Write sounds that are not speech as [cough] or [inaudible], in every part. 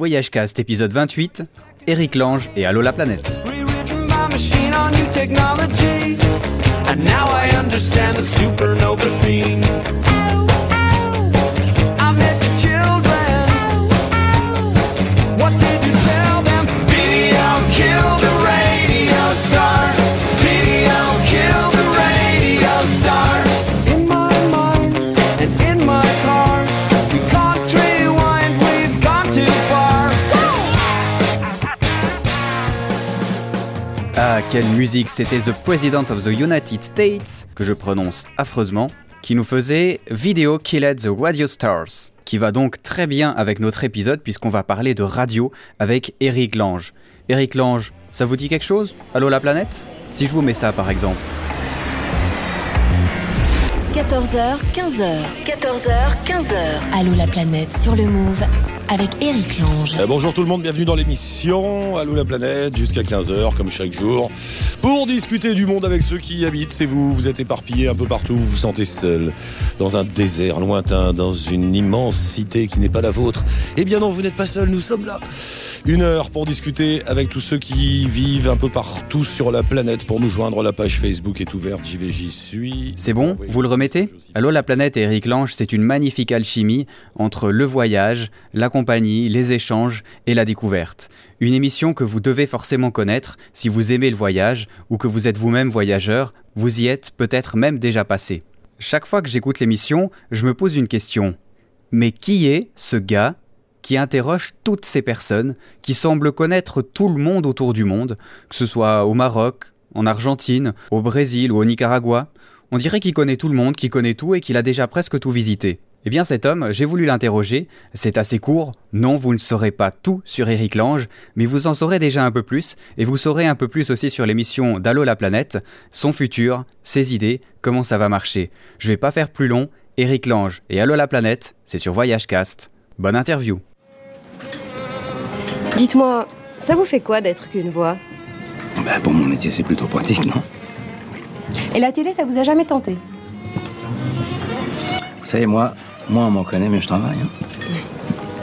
Voyage Cast épisode 28, Eric Lange et Allo la planète. Quelle musique C'était The President of the United States, que je prononce affreusement, qui nous faisait Video Killed the Radio Stars, qui va donc très bien avec notre épisode puisqu'on va parler de radio avec Eric Lange. Eric Lange, ça vous dit quelque chose? Allô la planète? Si je vous mets ça par exemple. 14h, 15h. 14h, 15h. Allô la planète sur le Move avec Eric Lange. Euh, bonjour tout le monde, bienvenue dans l'émission Allô la planète, jusqu'à 15h comme chaque jour, pour discuter du monde avec ceux qui y habitent. C'est vous, vous êtes éparpillés un peu partout, vous vous sentez seul, dans un désert lointain, dans une immense cité qui n'est pas la vôtre. Eh bien non, vous n'êtes pas seul, nous sommes là. Une heure pour discuter avec tous ceux qui vivent un peu partout sur la planète. Pour nous joindre, la page Facebook est ouverte, j'y vais, j'y suis. C'est bon Vous le remettez? Allô la planète et Eric Lange, c'est une magnifique alchimie entre le voyage, la les échanges et la découverte. Une émission que vous devez forcément connaître si vous aimez le voyage ou que vous êtes vous-même voyageur, vous y êtes peut-être même déjà passé. Chaque fois que j'écoute l'émission, je me pose une question. Mais qui est ce gars qui interroge toutes ces personnes, qui semblent connaître tout le monde autour du monde, que ce soit au Maroc, en Argentine, au Brésil ou au Nicaragua? On dirait qu'il connaît tout le monde, qu'il connaît tout et qu'il a déjà presque tout visité. Eh bien cet homme, j'ai voulu l'interroger, c'est assez court, non vous ne saurez pas tout sur Eric Lange, mais vous en saurez déjà un peu plus, et vous saurez un peu plus aussi sur l'émission d'Allo la planète, son futur, ses idées, comment ça va marcher. Je vais pas faire plus long, Eric Lange et Allo la planète, c'est sur Voyage Cast. Bonne interview. Dites-moi, ça vous fait quoi d'être qu'une voix? Bah, pour mon métier, c'est plutôt pratique, non? Et la télé, ça vous a jamais tenté? Vous savez, moi, moins on m'en connaît, mais je travaille. hein.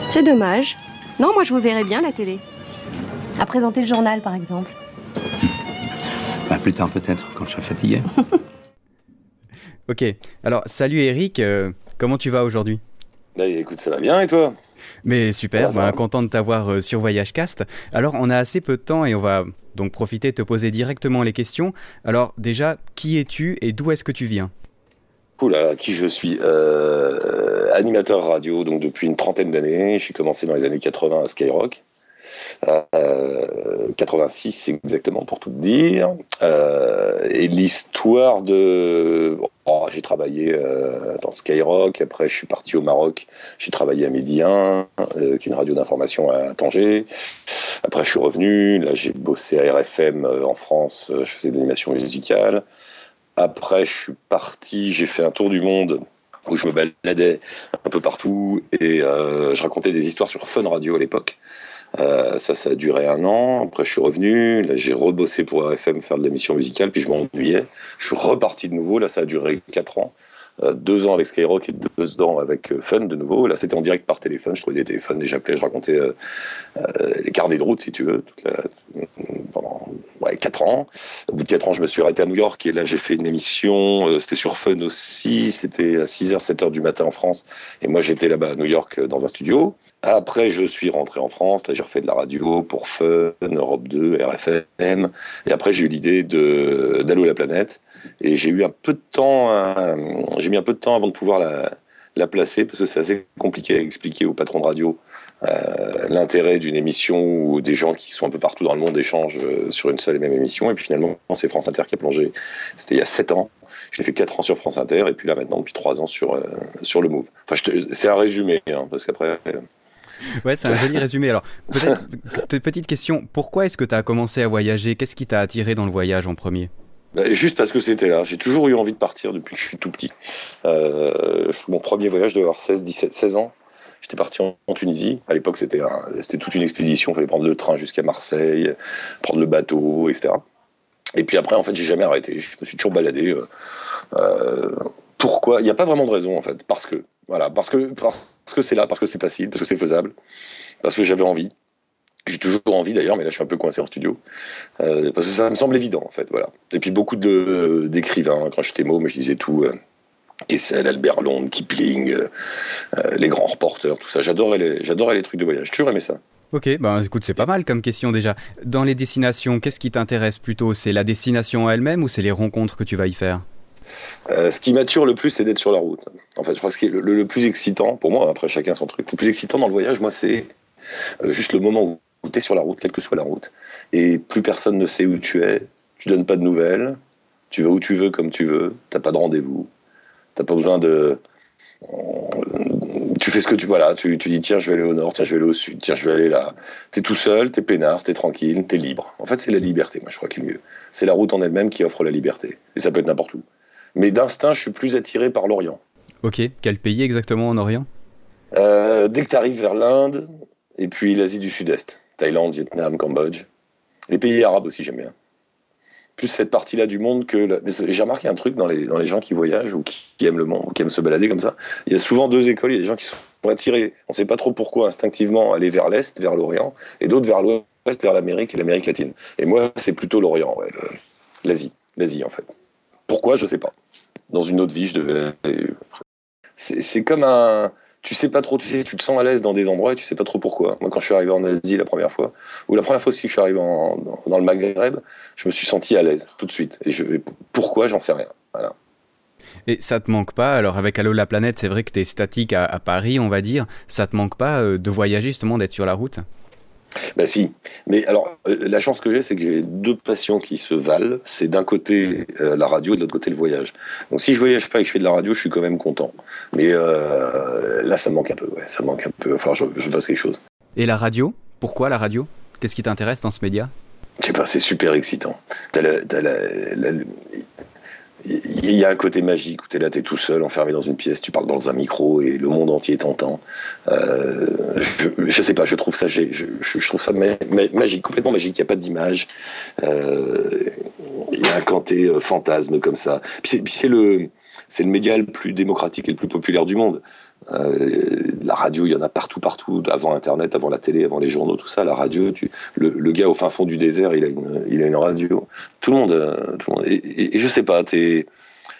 C'est dommage. Non, moi je vous verrais bien la télé. À présenter le journal, par exemple. Bah, plus tard, peut-être, quand je serai fatigué. [laughs] Ok, alors salut Eric, euh, comment tu vas aujourd'hui? Bah, écoute, ça va bien et toi? Mais super, bah, content de t'avoir euh, sur Voyage Cast. Alors on a assez peu de temps et on va donc profiter de te poser directement les questions. Alors déjà, qui es-tu et d'où est-ce que tu viens? Oula, qui je suis Euh, Animateur radio, donc depuis une trentaine d'années. J'ai commencé dans les années 80 à Skyrock. Euh, 86 exactement pour tout dire. Euh, et l'histoire de... oh, j'ai travaillé euh, dans Skyrock, après je suis parti au Maroc, j'ai travaillé à Midi 1, euh, qui est une radio d'information à Tanger. Après je suis revenu, là j'ai bossé à RFM euh, en France, je faisais de l'animation musicale. Après, je suis parti, j'ai fait un tour du monde où je me baladais un peu partout et euh, je racontais des histoires sur Fun Radio à l'époque. Euh, ça, ça a duré un an. Après, je suis revenu. Là, j'ai rebossé pour RFM faire de l'émission musicale, puis je m'ennuyais. Je suis reparti de nouveau. Là, ça a duré quatre ans. Euh, deux ans avec Skyrock et deux ans avec euh, Fun de nouveau. Là, c'était en direct par téléphone. Je trouvais des téléphones et j'appelais, je racontais euh, les carnets de route, si tu veux, toute pendant 4 ans. Au bout de 4 ans, je me suis arrêté à New York et là, j'ai fait une émission. c'était sur Fun aussi. C'était à 6h, 7h du matin en France. Et moi, j'étais là-bas à New York dans un studio. Après, je suis rentré en France. Là, j'ai refait de la radio pour Fun, Europe 2, RFM. Et après, j'ai eu l'idée d'Allo la planète. Et j'ai eu un peu de temps, à- j'ai mis un peu de temps avant de pouvoir la, la placer parce que c'est assez compliqué à expliquer aux patrons de radio euh, l'intérêt d'une émission où des gens qui sont un peu partout dans le monde échangent euh, sur une seule et même émission. Et puis finalement, c'est France Inter qui a plongé. C'était il y a 7 ans. J'ai fait 4 ans sur France Inter et puis là maintenant depuis 3 ans sur, euh, sur le Move. Enfin, c'est un résumé, hein, parce qu'après, euh, Ouais, c'est un [laughs] joli résumé. Alors, peut-être, pe- [laughs] petite question, pourquoi est-ce que tu as commencé à voyager? Qu'est-ce qui t'a attiré dans le voyage en premier? Juste parce que c'était là. J'ai toujours eu envie de partir depuis que je suis tout petit. Euh, mon premier voyage devait avoir 16, 17, 16 ans. J'étais parti en, Tunisie. À l'époque, c'était toute une expédition. Il fallait prendre le train jusqu'à Marseille, prendre le bateau, etc. Et puis après, en fait, j'ai jamais arrêté. Je me suis toujours baladé. euh, euh, pourquoi? Il n'y a pas vraiment de raison en fait. Parce que, voilà, parce que parce que c'est là, parce que c'est facile, parce que c'est faisable, parce que j'avais envie. J'ai toujours envie d'ailleurs, mais là je suis un peu coincé en studio. Euh, parce que ça me semble évident en fait. Voilà. Et puis beaucoup de, d'écrivains, quand j'étais môme, je disais tout. Euh, Kessel, Albert Londres, Kipling, euh, euh, les grands reporters, tout ça. J'adorais les, j'adorais les trucs de voyage. Toujours aimé ça. Ok, ben écoute, c'est pas mal comme question déjà. Dans les destinations, qu'est-ce qui t'intéresse plutôt? C'est la destination elle-même ou c'est les rencontres que tu vas y faire? Euh, ce qui m'attire le plus, c'est d'être sur la route. En fait, je crois que ce qui est le, le- le plus excitant, pour moi, après chacun son truc, le plus excitant dans le voyage, moi, c'est juste le moment où tu es sur la route, quelle que soit la route, et plus personne ne sait où tu es, tu donnes pas de nouvelles, tu vas où tu veux comme tu veux, t'as pas de rendez-vous, t'as pas besoin de. Tu fais ce que tu voilà, tu, tu dis tiens je vais aller au nord, tiens je vais aller au sud, tiens je vais aller là. T'es tout seul, t'es peinard, t'es tranquille, t'es libre. En fait c'est la liberté, moi je crois qu'il est mieux. C'est la route en elle-même qui offre la liberté, et ça peut être n'importe où. Mais d'instinct je suis plus attiré par l'Orient. Ok, quel pays exactement en Orient? Euh, dès que tu arrives vers l'Inde et puis l'Asie du Sud-Est, Thaïlande, Vietnam, Cambodge, les pays arabes aussi j'aime bien. Plus cette partie-là du monde que j'ai remarqué un truc dans les dans les gens qui voyagent ou qui, aiment le monde, ou qui aiment se balader comme ça. Il y a souvent deux écoles. Il y a des gens qui sont attirés, on ne sait pas trop pourquoi, instinctivement aller vers l'est, vers l'Orient, et d'autres vers l'ouest, vers l'Amérique et l'Amérique latine. Et moi c'est plutôt l'Orient, l'Asie, l'Asie en fait. Pourquoi je sais pas. Dans une autre vie je devais. C'est comme un tu sais pas trop, tu sais, tu te sens à l'aise dans des endroits et tu sais pas trop pourquoi. Moi, quand je suis arrivé en Asie la première fois, ou la première fois aussi que je suis arrivé dans, le Maghreb, je me suis senti à l'aise tout de suite. Et je, pourquoi, j'en sais rien. Et ça te manque pas Alors avec Allo la planète, c'est vrai que t'es statique à, à Paris, on va dire. Ça te manque pas euh, de voyager justement, d'être sur la route? Ben si. Mais alors, euh, la chance que j'ai, c'est que j'ai deux passions qui se valent. C'est d'un côté euh, la radio et de l'autre côté le voyage. Donc si je voyage pas et que je fais de la radio, je suis quand même content. Mais euh, là, ça me manque un peu. Ouais, ça me manque un peu. Enfin, je, je fasse quelque chose. Et la radio? Pourquoi la radio? Qu'est-ce qui t'intéresse dans ce média? Je sais pas, c'est super excitant. T'as la- t'as la- la- il y a un côté magique où t'es là, t'es tout seul, enfermé dans une pièce, tu parles dans un micro et le monde entier t'entend. Euh, je, je sais pas, je trouve ça, je, je- trouve ça ma- ma- magique, complètement magique. Il y a pas d'image. Euh, Il y a un canté euh, fantasme comme ça. Puis c'est le, c'est le média le plus démocratique et le plus populaire du monde. Euh, la radio, il y en a partout, partout, avant Internet, avant la télé, avant les journaux, tout ça. La radio, le, gars au fin fond du désert, il a une, radio. Tout le monde, euh, tout le monde. Et, et- et je sais pas, t'es.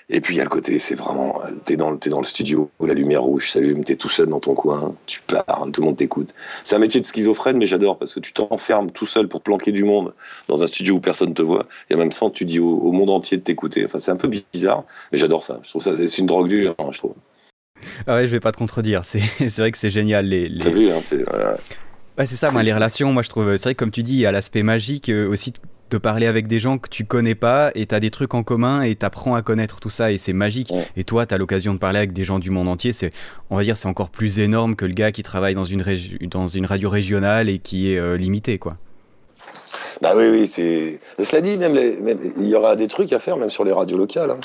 Et puis il y a le côté, c'est vraiment, t'es dans, t'es dans le studio, la lumière rouge s'allume, t'es tout seul dans ton coin, tu parles, tout le monde t'écoute. C'est un métier de schizophrène, mais j'adore parce que tu t'enfermes tout seul pour planquer du monde dans un studio où personne te voit. Et en même temps, tu dis au, monde entier de t'écouter. Enfin, c'est un peu bizarre, mais j'adore ça. Je trouve ça, c'est une drogue dure, hein, je trouve. Ah ouais, je vais pas te contredire, [laughs] c'est vrai que c'est génial. Les, les- T'as vu, hein, c'est. Ouais, c'est ça, moi, les relations, moi je trouve, c'est vrai que comme tu dis, il y a l'aspect magique euh, aussi de parler avec des gens que tu connais pas et t'as des trucs en commun et t'apprends à connaître tout ça et c'est magique. Ouais. Et toi, t'as l'occasion de parler avec des gens du monde entier, c'est, on va dire, c'est encore plus énorme que le gars qui travaille dans une, dans une radio régionale et qui est euh, limité, quoi. Bah oui, oui, c'est. Cela dit, même, les- même- il y aura des trucs à faire, même sur les radios locales, hein.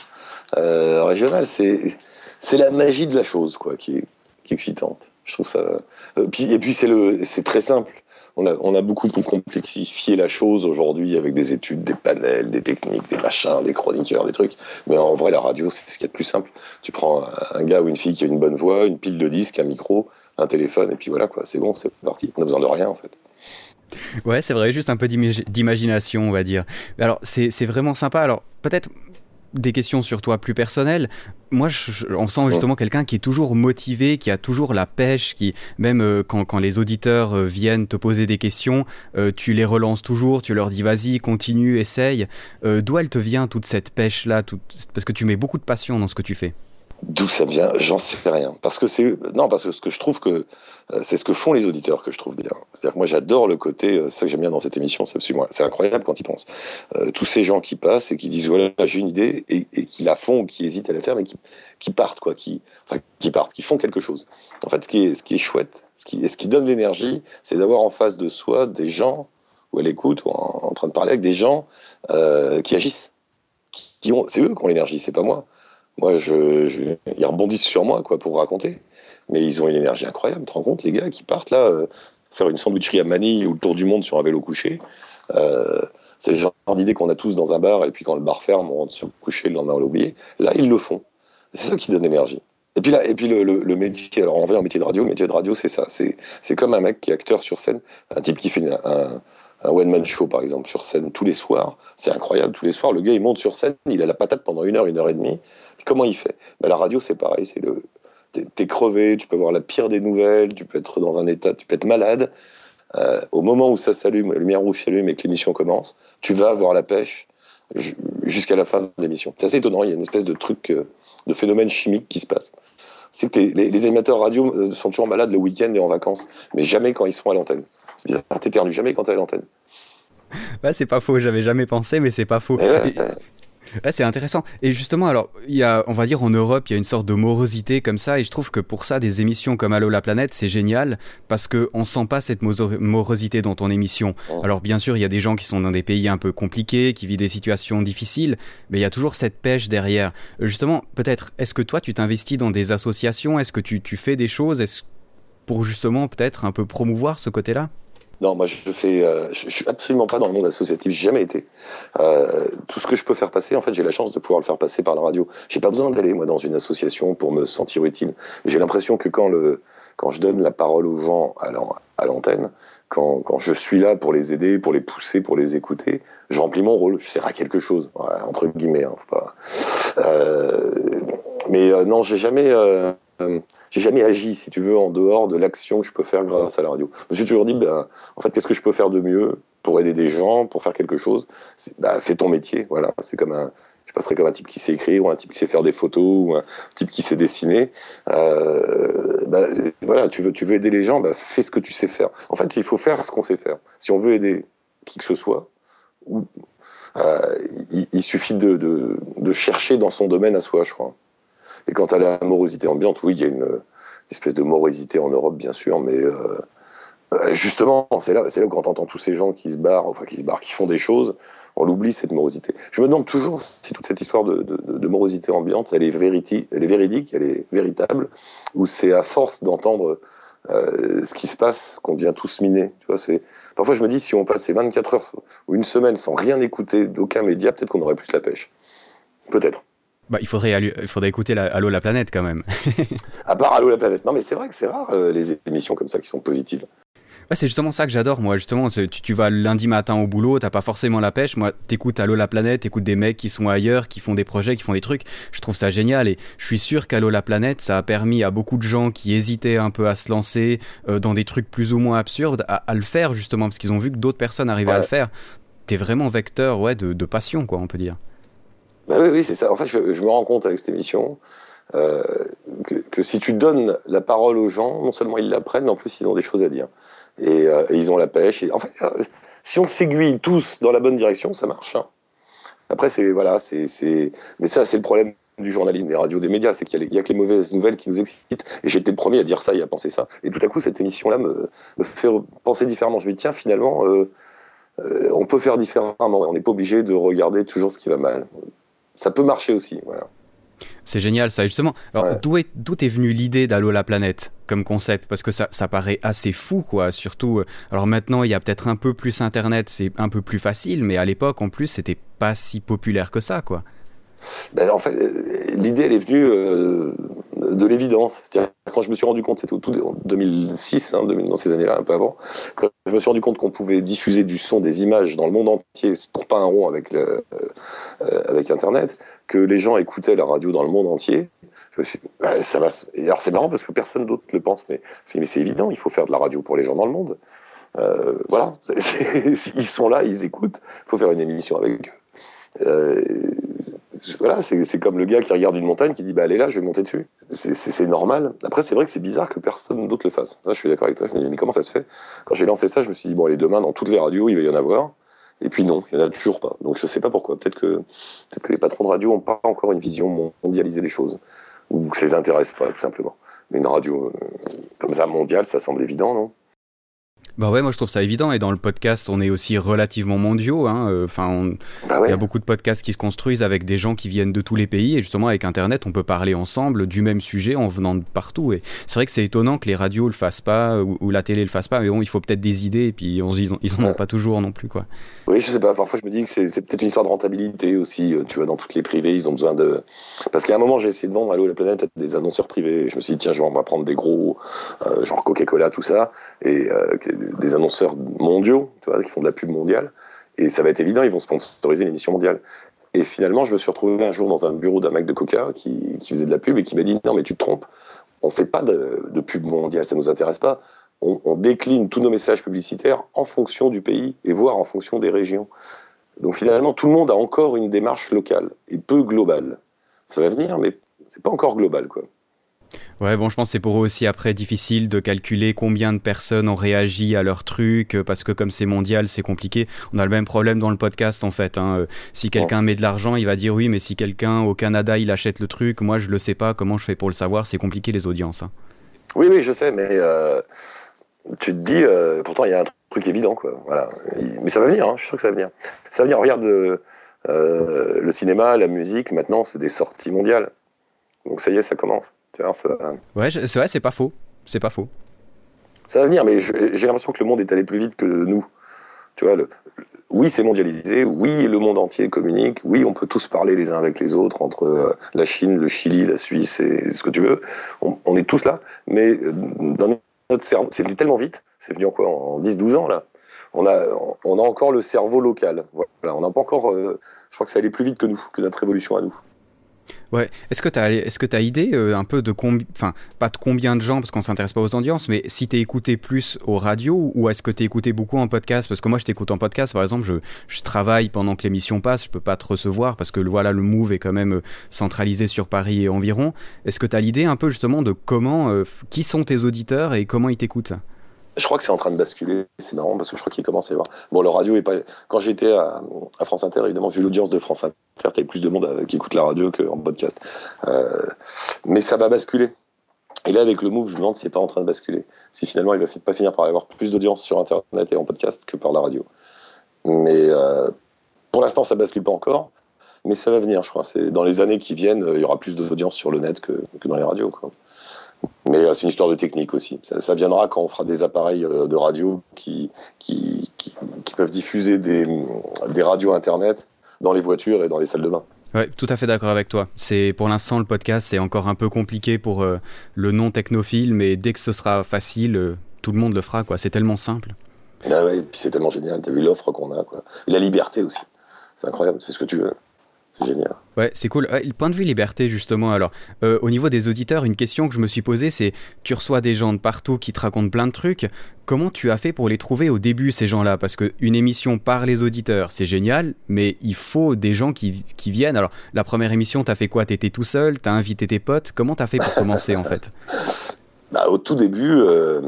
Euh, régionales. C'est, c'est la magie de la chose, quoi, qui est, excitante. Je trouve ça. Euh, et puis c'est le, c'est très simple. On a, on a beaucoup complexifié la chose aujourd'hui avec des études, des panels, des techniques, des machins, des chroniqueurs, des trucs. Mais en vrai, la radio, c'est ce qu'il y a de plus simple. Tu prends un- gars ou une fille qui a une bonne voix, une pile de disques, un micro, un téléphone, et puis voilà, quoi. C'est bon, c'est parti. On a besoin de rien, en fait. Ouais, c'est vrai, juste un peu d'imagi- d'imagination, on va dire. Alors, c'est vraiment sympa. Alors, peut-être des questions sur toi plus personnelles. Moi, je- je- on sent justement quelqu'un qui est toujours motivé, qui a toujours la pêche, qui, même euh, quand, quand les auditeurs euh, viennent te poser des questions, euh, tu les relances toujours, tu leur dis vas-y, continue, essaye. D'où elle te vient toute cette pêche-là toute- Parce que tu mets beaucoup de passion dans ce que tu fais? D'où ça vient, j'en sais rien. Parce que c'est non, parce que ce que je trouve que euh, c'est ce que font les auditeurs que je trouve bien. C'est-à-dire que moi j'adore le côté, euh, c'est ça que j'aime bien dans cette émission, c'est absolument, c'est incroyable quand ils pensent. Euh, tous ces gens qui passent et qui disent voilà j'ai une idée et, et qui la font ou qui hésitent à la faire mais qui, qui partent quoi, qui enfin qui partent, qui font quelque chose. En fait, ce qui est ce qui est chouette, ce qui et ce qui donne l'énergie, c'est d'avoir en face de soi des gens ou à l'écoute ou en, train de parler avec des gens euh, qui agissent, qui ont, c'est eux qui ont l'énergie, c'est pas moi. Moi, ils rebondissent sur moi quoi pour raconter. Mais ils ont une énergie incroyable. Tu te rends compte, les gars qui partent là, euh, faire une sandwicherie à Manille ou le tour du monde sur un vélo couché. Euh, c'est le genre d'idée qu'on a tous dans un bar, et puis quand le bar ferme, on rentre se coucher, le lendemain on l'a oublié. Là, ils le font. C'est ça qui donne l'énergie. Et puis là, et puis le, métier, alors on revient au métier de radio, le métier de radio, c'est ça. C'est, comme un mec qui est acteur sur scène, un type qui fait un, un one-man show, par exemple, sur scène tous les soirs. C'est incroyable, tous les soirs, le gars, il monte sur scène, il a la patate pendant une heure, une heure et demie. Comment il fait? Ben, La radio, c'est pareil, c'est le... T'es, crevé, tu peux avoir la pire des nouvelles, tu peux être dans un état, tu peux être malade. Euh, au moment où ça s'allume, la lumière rouge s'allume et que l'émission commence, tu vas avoir la pêche ju- jusqu'à la fin de l'émission. C'est assez étonnant, il y a une espèce de truc, euh, de phénomène chimique qui se passe. C'est que les, animateurs radio euh, sont toujours malades le week-end et en vacances, mais jamais quand ils sont à l'antenne. C'est bizarre, t'éternues jamais quand t'es à l'antenne. [laughs] Ouais, c'est pas faux, j'avais jamais pensé, mais c'est pas faux. Ouais, Et- Ouais, c'est intéressant. Et justement, alors, il y a, on va dire en Europe, il y a une sorte de morosité comme ça, et je trouve que pour ça, des émissions comme Allo la planète, c'est génial, parce que on sent pas cette morosité dans ton émission. Alors, bien sûr, il y a des gens qui sont dans des pays un peu compliqués, qui vivent des situations difficiles, mais il y a toujours cette pêche derrière. Euh, Justement, peut-être, est-ce que toi, tu t'investis dans des associations? Est-ce que tu, tu fais des choses? Est-ce pour justement peut-être un peu promouvoir ce côté-là? Non, moi je fais, euh, je, suis absolument pas dans le monde associatif, j'ai jamais été. Euh, tout ce que je peux faire passer, en fait, j'ai la chance de pouvoir le faire passer par la radio. J'ai pas besoin d'aller moi dans une association pour me sentir utile. J'ai l'impression que quand le, quand je donne la parole aux gens à l'an- à l'antenne, quand, je suis là pour les aider, pour les pousser, pour les écouter, je remplis mon rôle. Je sers à quelque chose, entre guillemets. Hein, faut pas. Euh, mais euh, non, j'ai jamais. euh, euh, j'ai jamais agi, si tu veux, en dehors de l'action que je peux faire grâce à la radio. Je me suis toujours dit, ben, en fait, qu'est-ce que je peux faire de mieux pour aider des gens, pour faire quelque chose? Bah, Fais ton métier, voilà. C'est comme un, je passerai comme un type qui sait écrire, ou un type qui sait faire des photos, ou un type qui sait dessiner. Euh, bah, voilà, tu veux, tu veux aider les gens, bah, fais ce que tu sais faire. En fait, il faut faire ce qu'on sait faire. Si on veut aider qui que ce soit, ou, euh, il, il suffit de, de, de chercher dans son domaine à soi, je crois. Et quant à la morosité ambiante, oui, il y a une, espèce de morosité en Europe, bien sûr, mais euh, euh, justement, c'est là, c'est là quand on entend tous ces gens qui se barrent, enfin qui se barrent, qui font des choses, on l'oublie cette morosité. Je me demande toujours si toute cette histoire de, morosité ambiante, elle est, vériti- elle est véridique, elle est véritable, ou c'est à force d'entendre euh, ce qui se passe qu'on devient tous minés. Tu vois, parfois je me dis si on passait 24 heures ou une semaine sans rien écouter d'aucun média, peut-être qu'on aurait plus la pêche. Peut-être. Bah, il faudrait, allu- il faudrait écouter la, Allo la planète quand même. [laughs] À part Allô la planète. Non, mais c'est vrai que c'est rare euh, les émissions comme ça qui sont positives. Ouais, c'est justement ça que j'adore, moi. Justement, tu, tu vas lundi matin au boulot, t'as pas forcément la pêche. Moi, t'écoutes Allo la planète, t'écoutes des mecs qui sont ailleurs, qui font des projets, qui font des trucs. Je trouve ça génial et je suis sûr qu'Allo la planète, ça a permis à beaucoup de gens qui hésitaient un peu à se lancer euh, dans des trucs plus ou moins absurdes à, à le faire, justement, parce qu'ils ont vu que d'autres personnes arrivaient à le faire. T'es vraiment vecteur, ouais, de, de passion, quoi, on peut dire. Bah oui, oui, c'est ça. En fait, je, me rends compte avec cette émission euh, que, si tu donnes la parole aux gens, non seulement ils l'apprennent, mais en plus ils ont des choses à dire. Et, euh, ils ont la pêche. Et, en fait, euh, si on s'aiguille tous dans la bonne direction, ça marche. hein. Après, c'est voilà, c'est. Mais ça, c'est le problème du journalisme, des radios, des médias, c'est qu'il y, a que les mauvaises nouvelles qui nous excitent. Et j'étais le premier à dire ça et à penser ça. Et tout à coup, cette émission-là me, me fait penser différemment. Je me dis tiens, finalement, on peut faire différemment. On n'est pas obligé de regarder toujours ce qui va mal. Ça peut marcher aussi. Voilà. C'est génial ça, justement. Alors, Ouais. d'où est, d'où est venue l'idée d'Allo la planète comme concept? Parce que ça, ça paraît assez fou, quoi. Surtout, euh, alors maintenant, il y a peut-être un peu plus Internet, c'est un peu plus facile, mais à l'époque, en plus, c'était pas si populaire que ça, quoi. Ben, en fait, euh, l'idée, elle est venue euh, de l'évidence. Quand je me suis rendu compte, c'était au tout en 2006, hein, 2000 dans ces années-là, un peu avant, quand je me suis rendu compte qu'on pouvait diffuser du son, des images dans le monde entier, pour pas un rond euh, avec Internet, que les gens écoutaient la radio dans le monde entier. Je me suis dit, ben, ça va. alors, c'est marrant parce que personne d'autre le pense, mais, mais c'est évident, il faut faire de la radio pour les gens dans le monde. Voilà, [laughs] ils sont là, ils écoutent, il faut faire une émission avec eux. Voilà, c'est comme le gars qui regarde une montagne qui dit bah elle est là, je vais monter dessus. C'est- normal. Après, c'est vrai que c'est bizarre que personne d'autre le fasse. Ça, je suis d'accord avec toi. Je me dis mais comment ça se fait? Quand j'ai lancé ça, je me suis dit bon allez demain dans toutes les radios il va y en avoir. Et puis non, il y en a toujours pas. Donc je sais pas pourquoi. Peut-être que peut-être que les patrons de radio ont pas encore une vision mondialisée des choses ou que ça les intéresse pas tout simplement. Mais une radio euh, comme ça mondiale, ça semble évident, non? Bah ouais, moi je trouve ça évident. Et dans le podcast, on est aussi relativement mondiaux. Hein. Euh, enfin, Bah il ouais. y a beaucoup de podcasts qui se construisent avec des gens qui viennent de tous les pays. Et justement, avec Internet, on peut parler ensemble du même sujet en venant de partout. Et c'est vrai que c'est étonnant que les radios le fassent pas ou, ou la télé le fasse pas. Mais bon, il faut peut-être des idées. Et puis, on se dit, ils en- ont Ouais. pas toujours non plus, quoi. Oui, je sais pas. Parfois, je me dis que c'est c'est peut-être une histoire de rentabilité aussi. euh, Tu vois, dans toutes les privées, ils ont besoin de. Parce qu'à un moment, j'ai essayé de vendre Allô la planète à des annonceurs privés. Je me suis dit, tiens, je vais- on va prendre des gros, euh, genre Coca-Cola, tout ça, et euh, des annonceurs mondiaux, qui font de la pub mondiale. Et ça va être évident, ils vont sponsoriser l'émission mondiale. Et finalement, je me suis retrouvé un jour dans un bureau d'un mec de Coca qui, faisait de la pub et qui m'a dit, non, mais tu te trompes. On fait pas de, pub mondiale, ça nous intéresse pas. On, on décline tous nos messages publicitaires en fonction du pays et voire en fonction des régions. Donc finalement, tout le monde a encore une démarche locale et peu globale. Ça va venir, mais c'est pas encore global, quoi. Ouais, bon, je pense que c'est pour eux aussi après difficile de calculer combien de personnes ont réagi à leur truc, euh, parce que comme c'est mondial, c'est compliqué. On a le même problème dans le podcast en fait. hein. Euh, Si quelqu'un met de l'argent, il va dire oui, mais si quelqu'un au Canada il achète le truc, moi je le sais pas, comment je fais pour le savoir? C'est compliqué les audiences. hein. Oui, oui, je sais, mais euh, tu te dis, euh, pourtant il y a un truc évident, quoi. Voilà. Il- Mais ça va venir, hein, je suis sûr que ça va venir. Ça va venir. Regarde euh, le cinéma, la musique. Maintenant, c'est des sorties mondiales. Donc ça y est, ça commence. Tu vois, ça, va- Ouais, c'est vrai, c'est pas faux. C'est pas faux. ça va venir, mais j'ai l'impression que le monde est allé plus vite que nous. Tu vois, le, oui, c'est mondialisé, oui, le monde entier communique, oui, on peut tous parler les uns avec les autres, entre euh, la Chine, le Chili, la Suisse et ce que tu veux. On, on est tous là, mais euh, dans notre cerveau, c'est venu tellement vite, c'est venu en quoi En 10-12 ans, là on a, on a encore le cerveau local. Voilà, on n'a pas encore. euh, je crois que ça allait plus vite que nous, que notre évolution à nous. Ouais. Est-ce que tu as, est-ce que as idée euh, un peu de combien, enfin, pas de combien de gens, parce qu'on s'intéresse pas aux audiences, mais si t'es écouté plus aux radios ou est-ce que t'es écouté beaucoup en podcast? Parce que moi, je t'écoute en podcast, par exemple, je, travaille pendant que l'émission passe, je peux pas te recevoir parce que voilà, le move est quand même euh, centralisé sur Paris et environ. Est-ce que tu as l'idée un peu justement de comment, euh, qui sont tes auditeurs et comment ils t'écoutent Je crois que c'est en train de basculer, c'est marrant parce que je crois qu'il commence à y avoir. Bon, le radio est pas. Quand j'étais à, France Inter, évidemment, vu l'audience de France Inter, t'avais plus de monde euh, qui écoute la radio qu'en podcast. Euh, mais ça va basculer. Et là, avec le move, je me demande s'il n'est pas en train de basculer. Si finalement, il va fi- pas finir par avoir plus d'audience sur Internet et en podcast que par la radio. Mais euh, pour l'instant, ça bascule pas encore. Mais ça va venir, je crois. C'est dans les années qui viennent, il y aura plus d'audience sur le net que, que dans les radios. Quoi. Mais euh, c'est une histoire de technique aussi. Ça, ça viendra quand on fera des appareils euh, de radio qui, qui, qui, qui peuvent diffuser des, des radios Internet dans les voitures et dans les salles de bain. Ouais, tout à fait d'accord avec toi. C'est pour l'instant le podcast, c'est encore un peu compliqué pour euh, le non technophile, mais dès que ce sera facile, euh, tout le monde le fera quoi. C'est tellement simple. Ah ouais, et puis c'est tellement génial. T'as vu l'offre qu'on a, quoi. Et la liberté aussi. C'est incroyable. C'est ce que tu veux. C'est génial. Ouais, c'est cool. Ouais, le point de vue liberté, justement, alors, euh, au niveau des auditeurs, une question que je me suis posée, c'est tu reçois des gens de partout qui te racontent plein de trucs. Comment tu as fait pour les trouver au début, ces gens-là? Parce qu'une émission par les auditeurs, c'est génial, mais il faut des gens qui, qui viennent. Alors, la première émission, t'as fait quoi? T'étais tout seul? T'as invité tes potes? Comment t'as fait pour commencer, en fait? [laughs] Bah, au tout début, euh,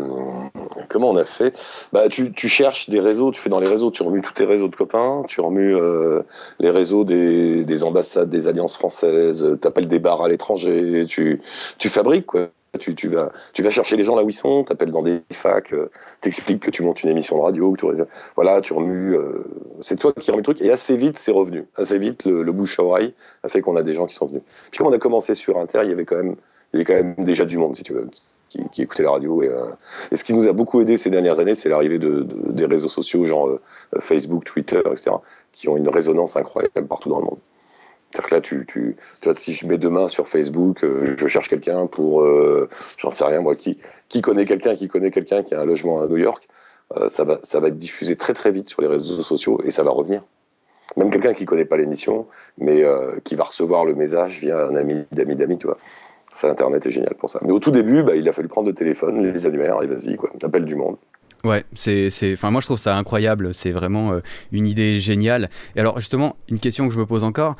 comment on a fait? Bah, tu, cherches des réseaux, tu fais dans les réseaux, tu remues tous tes réseaux de copains, tu remues euh, les réseaux des, des ambassades, des alliances françaises, tu appelles des bars à l'étranger, tu, fabriques quoi. Tu, vas, chercher les gens là où ils sont, t'appelles dans des facs, euh, t'expliques que tu montes une émission de radio, que voilà, tu remues. euh, c'est toi qui remue le truc, et assez vite c'est revenu. Assez vite, le, le bouche à oreille a fait qu'on a des gens qui sont venus. Puis comme on a commencé sur Inter, il y quand il y avait quand même déjà du monde, si tu veux, qui, qui écoutait la radio. Et, euh, et ce qui nous a beaucoup aidé ces dernières années, c'est l'arrivée de, de- des réseaux sociaux, genre euh, Facebook, Twitter, etc., qui ont une résonance incroyable partout dans le monde. C'est-à-dire que là, tu, tu, si je mets demain sur Facebook, euh, je cherche quelqu'un pour, j'en sais rien moi, qui, qui connaît quelqu'un, qui connaît quelqu'un qui a un logement à New York, ça va, ça va être diffusé très très vite sur les réseaux sociaux et ça va revenir. Même quelqu'un qui connaît pas l'émission, mais qui va recevoir le message via un ami d'amis d'amis, tu vois. Ça, Internet est génial pour ça. Mais au tout début, bah, il a fallu prendre le téléphone, les annuaires, et vas-y, quoi. T'appelles du monde. Ouais, c'est, c'est, enfin moi je trouve ça incroyable, c'est vraiment euh, une idée géniale. Et alors justement, une question que je me pose encore,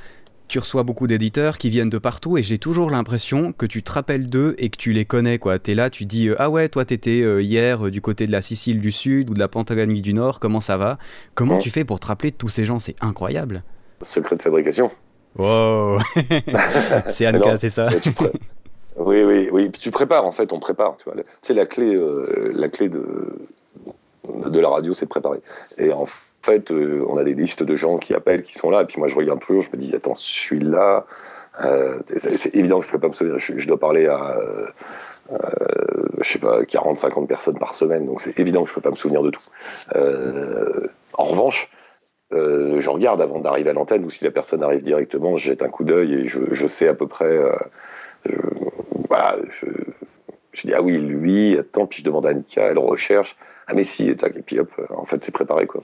tu reçois beaucoup d'éditeurs qui viennent de partout et j'ai toujours l'impression que tu te rappelles d'eux et que tu les connais quoi. T'es là, tu dis euh, ah ouais, toi t'étais euh, hier euh, du côté de la Sicile du Sud ou de la Patagonie du Nord, comment ça va? Comment Ouais. tu fais pour te rappeler de tous ces gens? C'est incroyable. Secret de fabrication. Wow, [laughs] [laughs] c'est Anka, c'est ça Et tu pré- [laughs] Oui, oui, oui. Puis tu prépares, en fait, on prépare. Tu vois. C'est la clé, euh, la clé de, de la radio, c'est préparer. Et en fait, euh, on a des listes de gens qui appellent, qui sont là, et puis moi je regarde toujours, je me dis, attends, celui-là, euh, c'est évident que je peux pas me souvenir, je, dois parler à, euh, je sais pas, 40, 50 personnes par semaine, donc c'est évident que je peux pas me souvenir de tout. En revanche, je regarde avant d'arriver à l'antenne, ou si la personne arrive directement, je jette un coup d'œil et je, sais à peu près, voilà, je, je dis, ah oui, lui, attends, puis je demande à Annika, elle recherche, ah mais si, et tac, et puis hop, en fait c'est préparé quoi.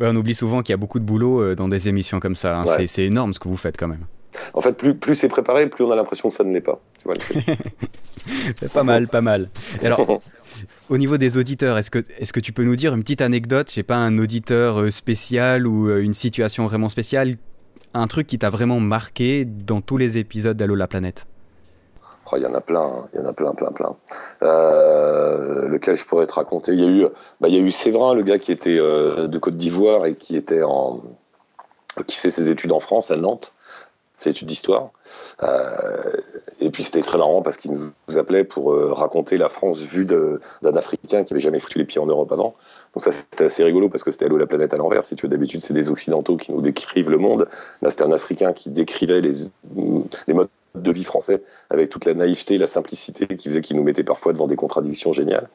Ouais, on oublie souvent qu'il y a beaucoup de boulot euh, dans des émissions comme ça. hein. Ouais. C'est- énorme ce que vous faites quand même. En fait, plus, plus c'est préparé, plus on a l'impression que ça ne l'est pas. Tu vois, le truc. [laughs] C'est pas mal, pas mal. Et alors, [laughs] au niveau des auditeurs, est-ce que, est que tu peux nous dire une petite anecdote Je sais pas, un auditeur euh, spécial ou euh, une situation vraiment spéciale Un truc qui t'a vraiment marqué dans tous les épisodes d'Allo la planète? Il y en a plein, hein. il y en a plein, plein, plein. Euh, lequel je pourrais te raconter? Il y a eu, bah, il y a eu Séverin, le gars qui était euh, de Côte d'Ivoire et qui était en, qui faisait ses études en France à Nantes, ses études d'histoire. Euh, et puis c'était très marrant parce qu'il nous appelait pour raconter la France vue d'un Africain qui avait jamais foutu les pieds en Europe avant. Donc ça c'était assez rigolo parce que c'était Allô la planète à l'envers. Si tu veux, d'habitude c'est des Occidentaux qui nous décrivent le monde. Là c'était un Africain qui décrivait les, les modes de vie français avec toute la naïveté, la simplicité qui faisait qu'il nous mettait parfois devant des contradictions géniales.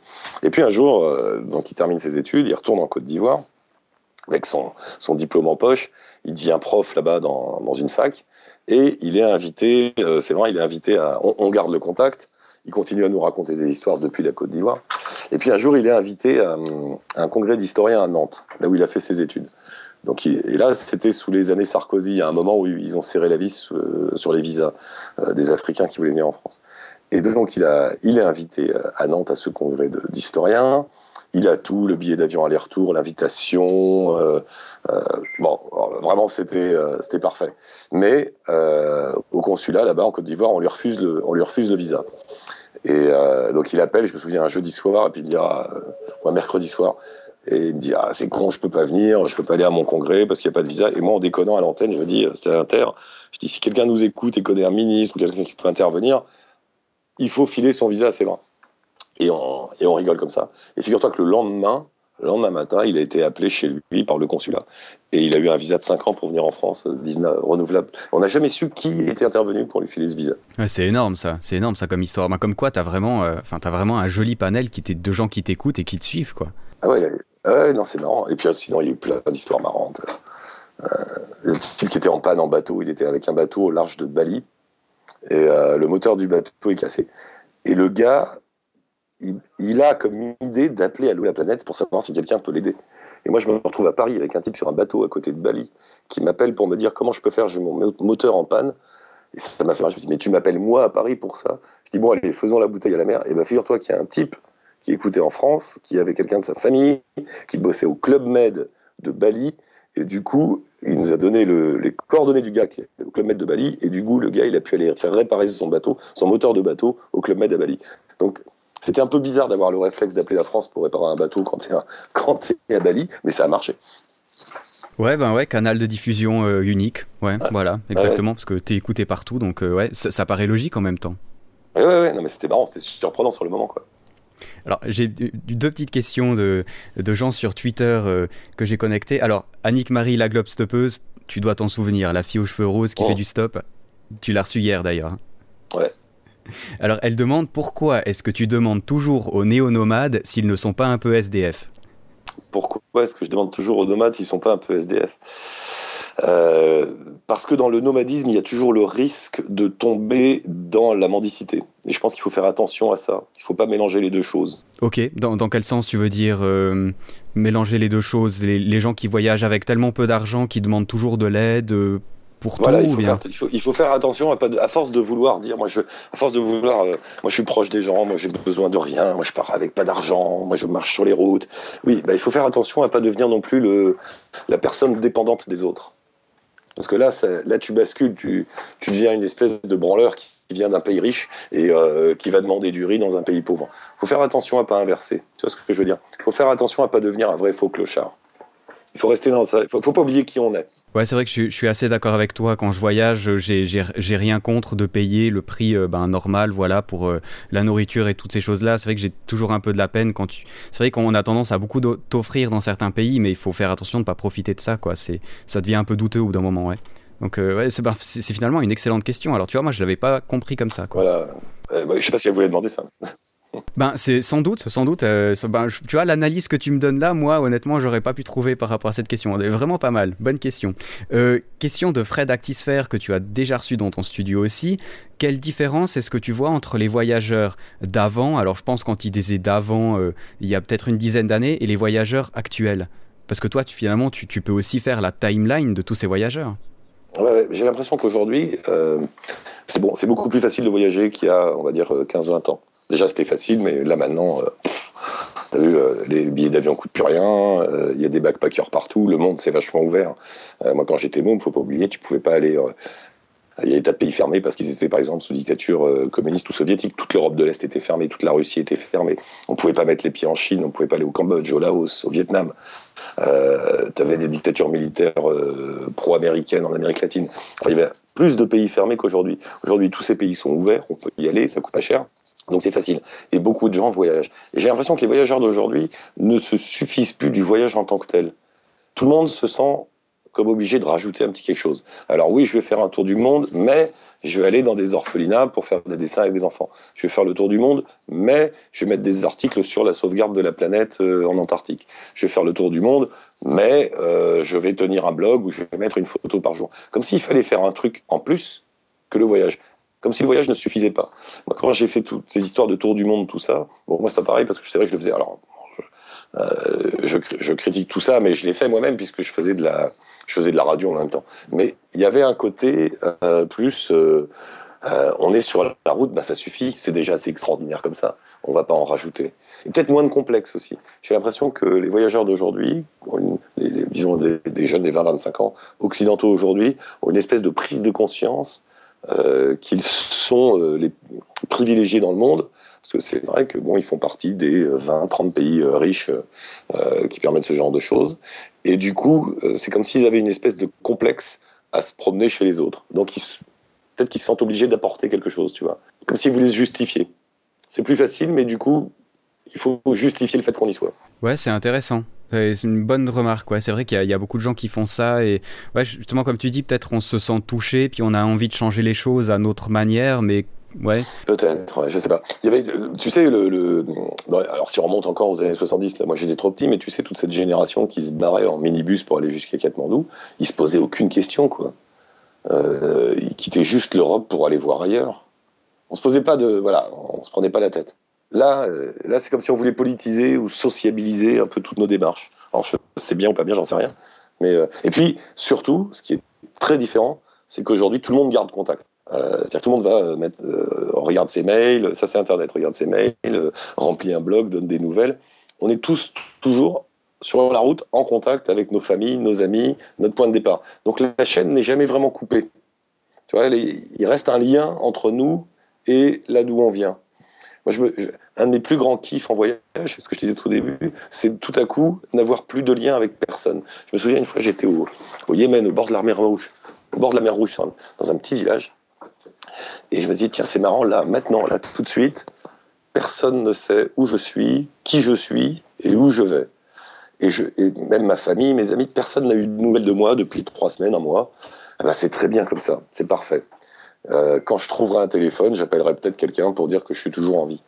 Et puis un jour, euh, il termine ses études, il retourne en Côte d'Ivoire avec son, diplôme en poche, il devient prof là-bas dans, une fac et il est invité, euh, c'est vrai, il est invité à, on, garde le contact, il continue à nous raconter des histoires depuis la Côte d'Ivoire. Et puis un jour, il est invité à, à un congrès d'historiens à Nantes, là où il a fait ses études. Et là, c'était sous les années Sarkozy, il y a un moment où ils ont serré la vis euh, sur les visas euh, des Africains qui voulaient venir en France. Et donc, il, est invité euh, à Nantes à ce congrès d'historiens. Il a tout, le billet d'avion aller-retour, l'invitation. bon, vraiment, c'était parfait. Mais au consulat, là-bas, en Côte d'Ivoire, on lui refuse le, visa. Et donc, il appelle, je me souviens, un jeudi soir, et puis il dit, ah, ou un mercredi soir. Et il me dit, ah, c'est con, je peux pas venir, je peux pas aller à mon congrès parce qu'il n'y a pas de visa. Et moi, en déconnant à l'antenne, je me dis, c'était à je dis, si quelqu'un nous écoute et connaît un ministre ou quelqu'un qui peut intervenir, il faut filer son visa à ses. Et on, et on rigole comme ça. Et figure-toi que le lendemain, le lendemain matin, il a été appelé chez lui par le consulat. Et il a eu un visa de 5 ans pour venir en France, euh, visa renouvelable. On n'a jamais su qui était intervenu pour lui filer ce visa. C'est énorme ça, c'est énorme ça comme histoire. Ben, comme quoi, t'as vraiment, euh, vraiment un joli panel qui de gens qui t'écoutent et qui te suivent quoi. Ah ouais, ah ouais, non, c'est marrant. Et puis sinon, il y a eu plein d'histoires marrantes. Euh, le type qui était en panne en bateau, il était avec un bateau au large de Bali, et euh, le moteur du bateau est cassé. Et le gars, il, a comme idée d'appeler Allô la planète pour savoir si quelqu'un peut l'aider. Et moi, je me retrouve à Paris avec un type sur un bateau à côté de Bali qui m'appelle pour me dire comment je peux faire, j'ai mon mo- moteur en panne. Et ça m'a fait rire. Je me dit, mais tu m'appelles moi à Paris pour ça? Je dis, bon, allez, faisons la bouteille à la mer. Et bien, figure-toi qu'il y a un type qui écoutait en France, qui avait quelqu'un de sa famille, qui bossait au Club Med de Bali. Et du coup, il nous a donné le- les coordonnées du gars qui est au Club Med de Bali. Et du coup, le gars, il a pu aller faire réparer son bateau, son moteur de bateau au Club Med à Bali. Donc, c'était un peu bizarre d'avoir le réflexe d'appeler la France pour réparer un bateau quand t'es à, [laughs] à Bali, mais ça a marché. Ouais, ben ouais, canal de diffusion euh, unique. Ouais, voilà, exactement, parce que t'es écouté partout, donc euh, ouais, ça, ça paraît logique en même temps. Ouais, ouais, ouais, non, mais c'était marrant, c'était surprenant sur le moment, quoi. Alors, j'ai deux petites questions de, de gens sur Twitter euh, que j'ai connectés. Alors, Annick Marie, la globe stoppeuse, tu dois t'en souvenir, la fille aux cheveux roses qui Oh. fait du stop. Tu l'as reçue hier d'ailleurs. hein. Ouais. [laughs] Alors, elle demande pourquoi est-ce que tu demandes toujours aux néo-nomades s'ils ne sont pas un peu SDF Pourquoi est-ce que je demande toujours aux nomades s'ils sont pas un peu SDF Euh, Parce que dans le nomadisme, il y a toujours le risque de tomber dans la mendicité. Et je pense qu'il faut faire attention à ça. Il faut pas mélanger les deux choses. Ok, dans, dans quel sens tu veux dire euh, mélanger les deux choses? Les, les gens qui voyagent avec tellement peu d'argent, qui demandent toujours de l'aide euh, pour Voilà, tout il faut, bien? faire, il, faut, il faut faire attention à, pas de- à force de vouloir dire, moi je, à force de vouloir, euh, moi je suis proche des gens, moi j'ai besoin de rien, moi je pars avec pas d'argent, moi je marche sur les routes. Oui, bah, il faut faire attention à pas devenir non plus le, la personne dépendante des autres. Parce que là, là tu bascules, tu, deviens une espèce de branleur qui vient d'un pays riche et euh, qui va demander du riz dans un pays pauvre. Il faut faire attention à pas inverser. Tu vois ce que je veux dire? Il faut faire attention à pas devenir un vrai faux clochard. Il faut rester dans ça. Il faut, faut pas oublier qui on est. Ouais, c'est vrai que je, je, suis assez d'accord avec toi. Quand je voyage, j'ai rien contre de payer le prix euh, ben, normal, voilà, pour euh, la nourriture et toutes ces choses-là. C'est vrai que j'ai toujours un peu de la peine quand tu. C'est vrai qu'on a tendance à beaucoup t'offrir dans certains pays, mais il faut faire attention de pas profiter de ça, quoi. C'est, ça devient un peu douteux au bout d'un moment, ouais. Donc, euh, ouais, ben, c'est finalement une excellente question. Alors, tu vois, moi, je l'avais pas compris comme ça. Quoi. Voilà. Bah, je sais pas si elle voulait demander ça. Ben, c'est sans doute, sans doute. Euh, ben, tu vois, l'analyse que tu me donnes là, moi, honnêtement, j'aurais pas pu trouver par rapport à cette question. Elle est vraiment pas mal. Bonne question. Euh, question de Fred Actisphère que tu as déjà reçu dans ton studio aussi. Quelle différence est-ce que tu vois entre les voyageurs d'avant, alors je pense quand il disait d'avant, euh, il y a peut-être une dizaine d'années, et les voyageurs actuels? Parce que toi, finalement, tu, peux aussi faire la timeline de tous ces voyageurs. J'ai l'impression qu'aujourd'hui, c'est bon, beaucoup plus facile de voyager qu'il y a, on va dire, 15-20 ans. Déjà, c'était facile, mais là maintenant, euh, t'as vu, euh, les billets d'avion coûtent plus rien. Il euh, y a des backpackers partout. Le monde s'est vachement ouvert. moi, quand j'étais môme, faut pas oublier, tu pouvais pas aller. il y a des tas de pays fermés parce qu'ils étaient, par exemple, sous dictature communiste ou soviétique. Toute l'Europe de l'Est était fermée, toute la Russie était fermée. On pouvait pas mettre les pieds en Chine, on pouvait pas aller au Cambodge, au Laos, au Vietnam. Euh, tu avais des dictatures militaires pro-américaines en Amérique latine. Enfin, il y avait plus de pays fermés qu'aujourd'hui. Aujourd'hui, tous ces pays sont ouverts, on peut y aller, ça coûte pas cher. Donc c'est facile. Et beaucoup de gens voyagent. J'ai l'impression que les voyageurs d'aujourd'hui ne se suffisent plus du voyage en tant que tel. Tout le monde se sent comme obligé de rajouter un petit quelque chose. Alors oui, je vais faire un tour du monde, mais je vais aller dans des orphelinats pour faire des dessins avec des enfants. Je vais faire le tour du monde, mais je vais mettre des articles sur la sauvegarde de la planète euh, en Antarctique. Je vais faire le tour du monde, mais euh, je vais tenir un blog où je vais mettre une photo par jour. Comme s'il fallait faire un truc en plus que le voyage comme si le voyage ne suffisait pas. Moi, quand j'ai fait toutes ces histoires de tour du monde, tout ça, bon, moi, c'est pareil parce que c'est vrai que je le faisais. Alors, je, euh, je, critique tout ça, mais je l'ai fait moi-même puisque je faisais de la, je faisais de la radio en même temps. Mais il y avait un côté euh, plus, euh, on est sur la route, bah ça suffit, c'est déjà assez extraordinaire comme ça. On va pas en rajouter. Et peut-être moins de complexe aussi. J'ai l'impression que les voyageurs d'aujourd'hui, disons des, des jeunes des 20-25 ans, occidentaux aujourd'hui, ont une espèce de prise de conscience qu'ils sont euh, les privilégiés dans le monde, parce que c'est vrai que bon, ils font partie des 20-30 pays euh, riches qui permettent ce genre de choses. Et du coup, c'est comme s'ils avaient une espèce de complexe à se promener chez les autres. Donc peut-être qu'ils se sentent obligés d'apporter quelque chose, tu vois. Comme s'ils voulaient se justifier. C'est plus facile, mais du coup, il faut justifier le fait qu'on y soit. Ouais, c'est intéressant. C'est une bonne remarque, ouais. C'est vrai qu'il y, y, a beaucoup de gens qui font ça et ouais, justement comme tu dis, peut-être on se sent touché puis on a envie de changer les choses à notre manière, mais ouais. Peut-être, ouais, je sais pas. Il y avait, tu sais, le, le alors si on remonte encore aux années 70, là, moi j'étais trop petit, mais tu sais toute cette génération qui se barrait en minibus pour aller jusqu'à Katmandou, ils se posaient aucune question, quoi. Euh, ils quittaient juste l'Europe pour aller voir ailleurs. On se posait pas de, voilà, on se prenait pas la tête. Là, euh, là c'est comme si on voulait politiser ou sociabiliser un peu toutes nos démarches. Alors, c'est bien ou pas bien, j'en sais rien. Mais, euh, et puis, surtout, ce qui est très différent, c'est qu'aujourd'hui, tout le monde garde contact. Euh, C'est-à-dire que tout le monde va mettre, regarde ses mails, ça c'est Internet, regarde ses mails, remplit un blog, donne des nouvelles. On est tous toujours sur la route en contact avec nos familles, nos amis, notre point de départ. Donc la chaîne n'est jamais vraiment coupée. Tu vois, il reste un lien entre nous et là d'où on vient. Un de mes plus grands kiffs en voyage, c'est ce que je disais tout au début, c'est tout à coup n'avoir plus de lien avec personne. Je me souviens une fois, j'étais au, Yémen, au bord de la mer Rouge, au bord de la mer Rouge, dans un petit village, et je me dis tiens, c'est marrant, là, maintenant, là, tout de suite, personne ne sait où je suis, qui je suis et où je vais. Et, même ma famille, mes amis, personne n'a eu de nouvelles de moi depuis trois semaines, un mois. Ben, c'est très bien comme ça, c'est parfait. Euh, quand je trouverai un téléphone, j'appellerai peut-être quelqu'un pour dire que je suis toujours en vie.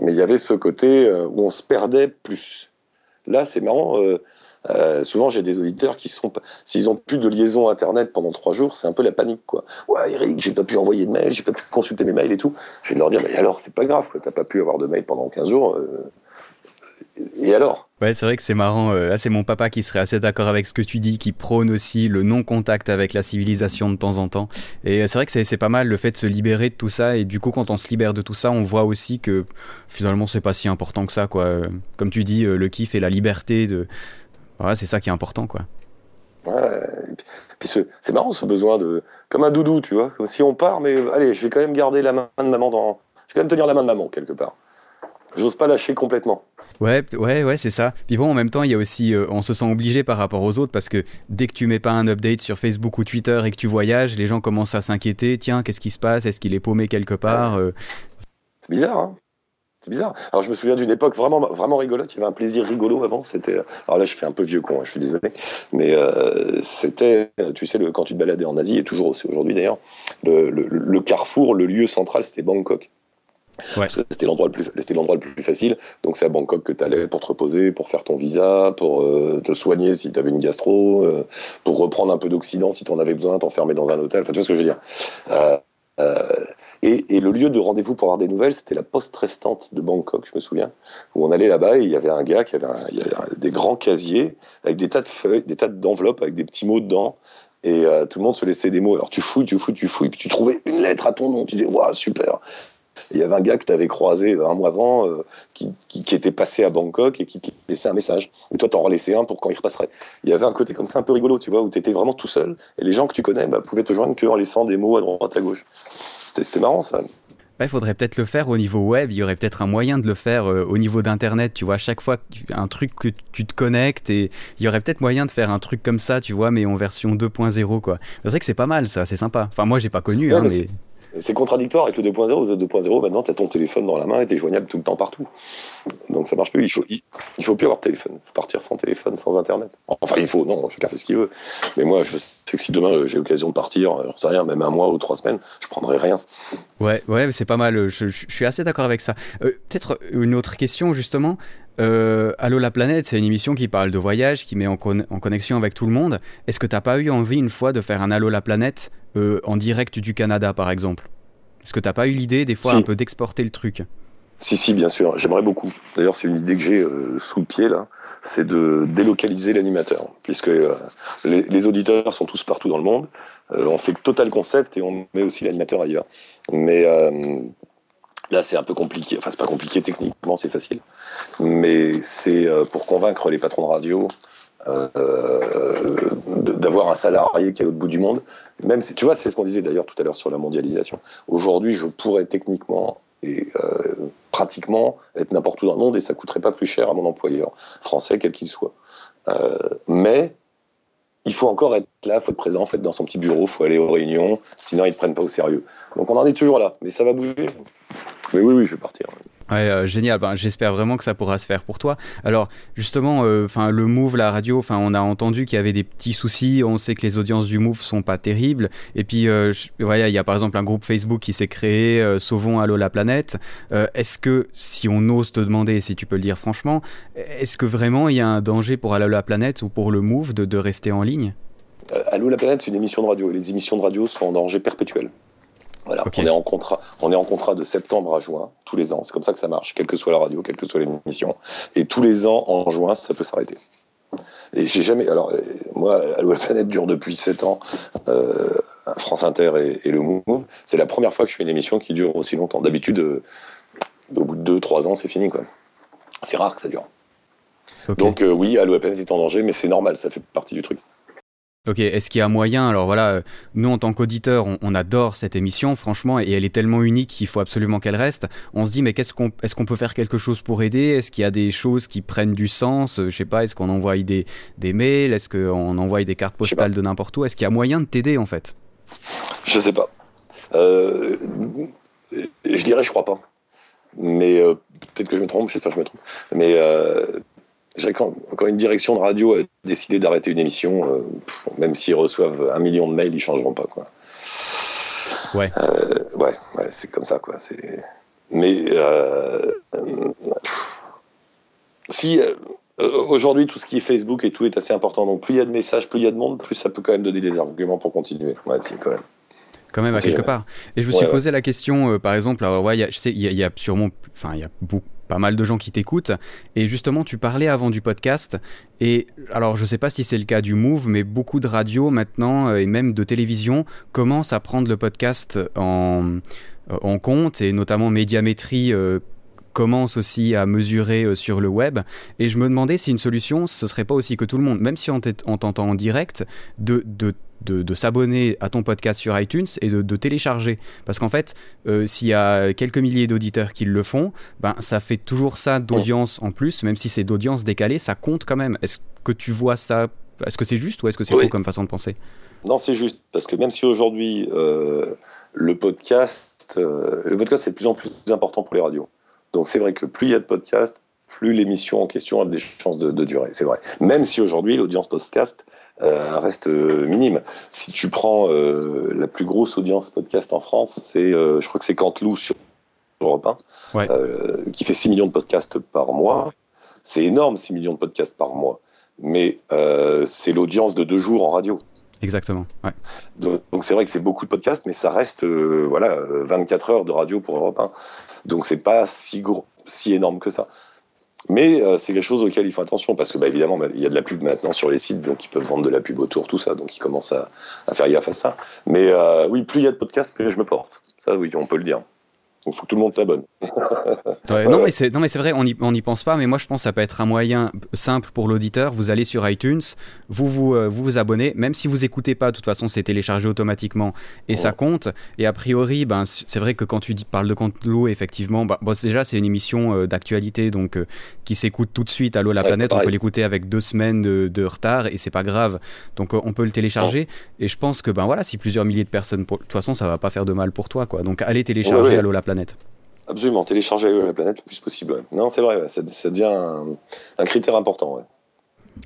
Mais il y avait ce côté euh, où on se perdait plus. Là, c'est marrant. Euh, souvent, j'ai des auditeurs qui sont, s'ils ont plus de liaison internet pendant trois jours, c'est un peu la panique, quoi. Ouais, Eric, j'ai pas pu envoyer de mail, j'ai pas pu consulter mes mails et tout. Je vais leur dire, mais alors, c'est pas grave, quoi. T'as pas pu avoir de mail pendant 15 jours. Et alors? Ouais, c'est vrai que c'est marrant. Euh, là, c'est mon papa qui serait assez d'accord avec ce que tu dis, qui prône aussi le non-contact avec la civilisation de temps en temps. Et euh, c'est vrai que c'est pas mal le fait de se libérer de tout ça. Et du coup, quand on se libère de tout ça, on voit aussi que finalement, c'est pas si important que ça, quoi. Euh, comme tu dis, le kiff et la liberté de. Voilà, c'est ça qui est important, quoi. Ouais, puis c'est marrant ce besoin de. Comme un doudou, tu vois. Comme si on part, mais allez, je vais quand même garder la main de maman dans. Je vais quand même tenir la main de maman, quelque part. J'ose pas lâcher complètement. Ouais, ouais, ouais, c'est ça. Puis bon, en même temps, il y a aussi, euh, on se sent obligé par rapport aux autres parce que dès que tu mets pas un update sur Facebook ou Twitter et que tu voyages, les gens commencent à s'inquiéter. Tiens, qu'est-ce qui se passe? Est-ce qu'il est paumé quelque part? Euh C'est bizarre, hein c'est bizarre. Alors je me souviens d'une époque vraiment vraiment rigolote. Il y avait un plaisir rigolo avant. C'était alors là je fais un peu vieux con. Hein, je suis désolé, mais euh, c'était tu sais le, quand tu te baladais en Asie et toujours aussi aujourd'hui d'ailleurs le, le, le, carrefour, le lieu central c'était Bangkok. Ouais. C'était l'endroit le plus c'était l'endroit le plus facile. Donc c'est à Bangkok que tu allais pour te reposer, pour faire ton visa, pour euh, te soigner si tu avais une gastro, euh, pour reprendre un peu d'occident si tu en avais besoin, t'enfermer dans un hôtel. Enfin tu vois ce que je veux dire. Euh, et, le lieu de rendez-vous pour avoir des nouvelles, c'était la poste restante de Bangkok, je me souviens, où on allait là-bas et il y avait un gars qui avait, des grands casiers avec des tas de feuilles, des tas d'enveloppes avec des petits mots dedans. Et tout le monde se laissait des mots. Alors tu fouilles, tu fouilles, tu fouilles, puis tu trouvais une lettre à ton nom. Tu disais, waouh, super. Il y avait un gars que tu avais croisé un mois avant euh, qui, qui, qui, était passé à Bangkok et qui te laissait un message. Et toi, t'en relaissais un pour quand il repasserait. Il y avait un côté comme ça un peu rigolo, tu vois, où tu étais vraiment tout seul. Et les gens que tu connais bah, pouvaient te joindre que en laissant des mots à droite à gauche. C'était marrant ça. Il ouais, faudrait peut-être le faire au niveau web. Il y aurait peut-être un moyen de le faire euh, au niveau d'internet. Tu vois, à chaque fois un truc que tu te connectes et il y aurait peut-être moyen de faire un truc comme ça, tu vois, mais en version 2.0 quoi. C'est vrai que c'est pas mal ça, c'est sympa. Enfin moi j'ai pas connu, ouais, hein, mais c'est contradictoire avec le 2.0. Le 2.0, maintenant, tu as ton téléphone dans la main et tu es joignable tout le temps partout. Donc ça marche plus. Il faut, faut plus avoir de téléphone. Il faut partir sans téléphone, sans Internet. Enfin, il faut, non, chacun fait ce qu'il veut. Mais moi, je sais que si demain j'ai l'occasion de partir, j'en sais rien, même un mois ou trois semaines, je prendrai rien. Ouais, ouais, c'est pas mal. Je, suis assez d'accord avec ça. Euh, Peut-être une autre question, justement. Euh, Allô la planète, c'est une émission qui parle de voyage, qui met en, en connexion avec tout le monde. Est-ce que t'as pas eu envie une fois de faire un Allô la planète euh, en direct du Canada, par exemple Est-ce que t'as pas eu l'idée des fois Si. un peu d'exporter le truc? Si, si, bien sûr. J'aimerais beaucoup. D'ailleurs, c'est une idée que j'ai euh, sous le pied là. C'est de délocaliser l'animateur, puisque euh, les, les, auditeurs sont tous partout dans le monde. On fait total concept et on met aussi l'animateur ailleurs. Mais Là, c'est un peu compliqué. Enfin, c'est pas compliqué techniquement, c'est facile. Mais c'est pour convaincre les patrons de radio euh, d'avoir un salarié qui est à l'autre bout du monde. Même si, tu vois, c'est ce qu'on disait d'ailleurs tout à l'heure sur la mondialisation. Aujourd'hui, je pourrais techniquement et euh, pratiquement être n'importe où dans le monde et ça coûterait pas plus cher à mon employeur français, quel qu'il soit. Euh, mais il faut encore être là, faut être présent, faut être dans son petit bureau, faut aller aux réunions, sinon ils ne prennent pas au sérieux. Donc on en est toujours là, mais ça va bouger. Mais oui, oui, je vais partir. Ouais, euh, génial. Ben, J'espère vraiment que ça pourra se faire pour toi. Alors, justement, enfin, euh, le Move, la radio, enfin, on a entendu qu'il y avait des petits soucis. On sait que les audiences du Move sont pas terribles. Et puis, euh, voilà, il y a par exemple un groupe Facebook qui s'est créé, euh, Sauvons Allô la planète. Euh, est-ce que, si on ose te demander, si tu peux le dire franchement, est-ce que vraiment il y a un danger pour Allô la planète ou pour le Move de, de rester en ligne? Allô la planète, c'est une émission de radio. Les émissions de radio sont en danger perpétuel. Voilà, okay. on est en contrat, on est en contrat de septembre à juin tous les ans. C'est comme ça que ça marche, quelle que soit la radio, quelle que soit l'émission. Et tous les ans en juin, ça peut s'arrêter. Et j'ai jamais. Alors moi, Allo la planète dure depuis 7 ans. Euh, France Inter et, et le Move. C'est la première fois que je fais une émission qui dure aussi longtemps. D'habitude, euh, au bout de 2-3 ans, c'est fini quoi. C'est rare que ça dure. Okay. Donc euh, oui, Allo la planète est en danger, mais c'est normal, ça fait partie du truc. Ok, est-ce qu'il y a moyen Alors voilà, nous en tant qu'auditeurs, on, on, adore cette émission, franchement, et elle est tellement unique qu'il faut absolument qu'elle reste. On se dit, mais qu'est-ce qu'on, est-ce qu'on peut faire quelque chose pour aider? Est-ce qu'il y a des choses qui prennent du sens? Je sais pas, est-ce qu'on envoie des, des mails? Est-ce qu'on envoie des cartes postales de n'importe où? Est-ce qu'il y a moyen de t'aider en fait? Je sais pas. Euh, je dirais, je crois pas. Mais euh, peut-être que je me trompe, j'espère que je me trompe. Mais euh, quand, quand, une direction de radio a décidé d'arrêter une émission, euh, même s'ils reçoivent un million de mails, ils changeront pas quoi. Ouais. Euh, ouais, ouais c'est comme ça quoi. C'est. Mais euh, si aujourd'hui tout ce qui est Facebook et tout est assez important, donc plus il y a de messages, plus il y a de monde, plus ça peut quand même donner des arguments pour continuer. Ouais, c'est quand même quand même à quelque part. Et je me suis ouais, posé ouais. la question, euh, par exemple, alors ouais, il y, y, a sûrement, enfin, il y a beaucoup, pas mal de gens qui t'écoutent. Et justement, tu parlais avant du podcast. Et alors, je sais pas si c'est le cas du Move, mais beaucoup de radios maintenant euh, et même de télévision commencent à prendre le podcast en, euh, en compte et notamment Médiamétrie. Euh, commence aussi à mesurer sur le web et je me demandais si une solution ce serait pas aussi que tout le monde même si on t'entend en direct de, de de, s'abonner à ton podcast sur iTunes et de, télécharger. Parce qu'en fait, euh, s'il y a quelques milliers d'auditeurs qui le font, ben, ça fait toujours ça d'audience en plus, même si c'est d'audience décalée, ça compte quand même. Est-ce que tu vois ça Est-ce que c'est juste ou est-ce que c'est faux comme façon de penser? Non, c'est juste. Parce que même si aujourd'hui, euh, le podcast, euh, le podcast c'est de plus en plus important pour les radios. Donc c'est vrai que plus il y a de podcasts, plus l'émission en question a des chances de, de durer. C'est vrai. Même si aujourd'hui, l'audience podcast euh, reste euh, minime. Si tu prends euh, la plus grosse audience podcast en France, c'est, je crois que c'est Canteloup sur Europe 1, qui fait 6 millions de podcasts par mois. C'est énorme, 6 millions de podcasts par mois. Mais c'est l'audience de deux jours en radio. Exactement. Ouais. Donc c'est vrai que c'est beaucoup de podcasts, mais ça reste voilà 24 heures de radio pour Europe 1. Donc c'est pas si gros, si énorme que ça. Mais euh, c'est quelque chose auquel il faut attention parce que, bah, évidemment, il y a de la pub maintenant sur les sites, donc ils peuvent vendre de la pub autour, tout ça, donc ils commencent à, à faire gaffe à ça. Mais euh, oui, plus il y a de podcasts, plus je me porte. Ça, oui, on peut le dire. Il faut que tout le monde s'abonne. [laughs] non, mais c'est, non, mais c'est vrai, on n'y on y pense pas, mais moi je pense que ça peut être un moyen simple pour l'auditeur. Vous allez sur iTunes, vous vous, euh, vous, vous abonnez, même si vous écoutez pas, de toute façon c'est téléchargé automatiquement et ça compte. Et a priori, ben, c'est vrai que quand tu dis, parles de Contelou, effectivement, bah, bon, déjà c'est une émission euh, d'actualité donc euh, qui s'écoute tout de suite. Allô la planète, on peut l'écouter avec deux semaines de, de retard et c'est pas grave. Donc on peut le télécharger. Et je pense que ben voilà, si plusieurs milliers de personnes, de toute façon ça va pas faire de mal pour toi quoi. Donc allez télécharger Allô la planète. Absolument, télécharger la planète le plus possible. Non, c'est vrai, ça, devient un, critère important.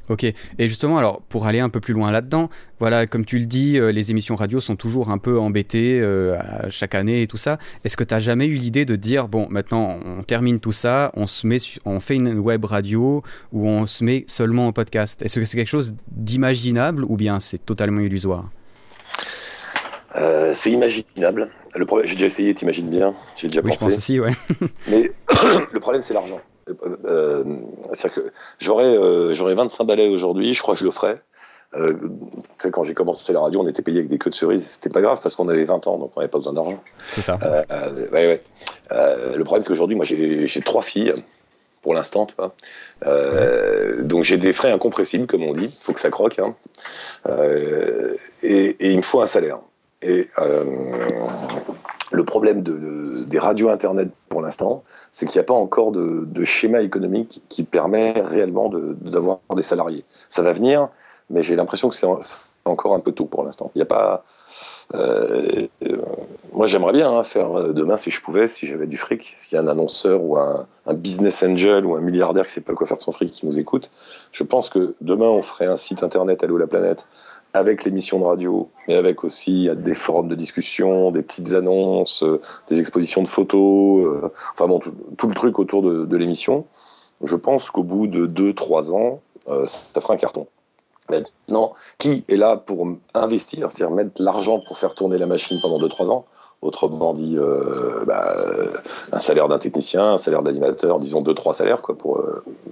Ok, et justement, alors pour aller un peu plus loin là-dedans, voilà, comme tu le dis, euh, les émissions radio sont toujours un peu embêtées euh, chaque année et tout ça. Est-ce que tu n'as jamais eu l'idée de dire, bon, maintenant on termine tout ça, on, se met, on fait une web radio ou on se met seulement en podcast? Est-ce que c'est quelque chose d'imaginable ou bien c'est totalement illusoire? Euh, c'est imaginable. Le problème, j'ai déjà essayé, t'imagines bien, j'ai déjà oui, pensé. Je pense aussi, ouais. [laughs] Mais [clears throat] le problème, c'est l'argent. Euh, C'est-à-dire que j'aurais euh, j'aurais 25 balais aujourd'hui, je crois que je le ferais. Euh, quand j'ai commencé la radio, on était payé avec des queues de cerises, c'était pas grave parce qu'on avait 20 ans, donc on n'avait pas besoin d'argent. C'est ça. Euh, ouais, ouais. le problème, c'est qu'aujourd'hui, moi, j'ai trois filles pour l'instant, tu vois. Euh, donc j'ai des frais incompressibles, comme on dit. Il faut que ça croque. Hein. Euh, et, et, il me faut un salaire. Et euh, le problème de, des radios Internet pour l'instant, c'est qu'il n'y a pas encore de, schéma économique qui permet réellement d'avoir des salariés. Ça va venir, mais j'ai l'impression que c'est encore un peu tôt pour l'instant. Il n'y a pas. Euh, euh, moi, j'aimerais bien hein, faire demain, si je pouvais, si j'avais du fric, s'il y a un annonceur ou un, un, business angel ou un milliardaire qui ne sait pas quoi faire de son fric qui nous écoute. Je pense que demain, on ferait un site internet Allo la planète avec l'émission de radio, mais avec aussi des forums de discussion, des petites annonces, euh, des expositions de photos, euh, enfin bon, tout, le truc autour de, l'émission. Je pense qu'au bout de 2-3 ans, euh, ça fera un carton. Maintenant, qui est là pour investir, c'est-à-dire mettre l'argent pour faire tourner la machine pendant 2-3 ans? Autrement dit, bah, un salaire d'un technicien, un salaire d'animateur, disons 2-3 salaires, quoi, pour,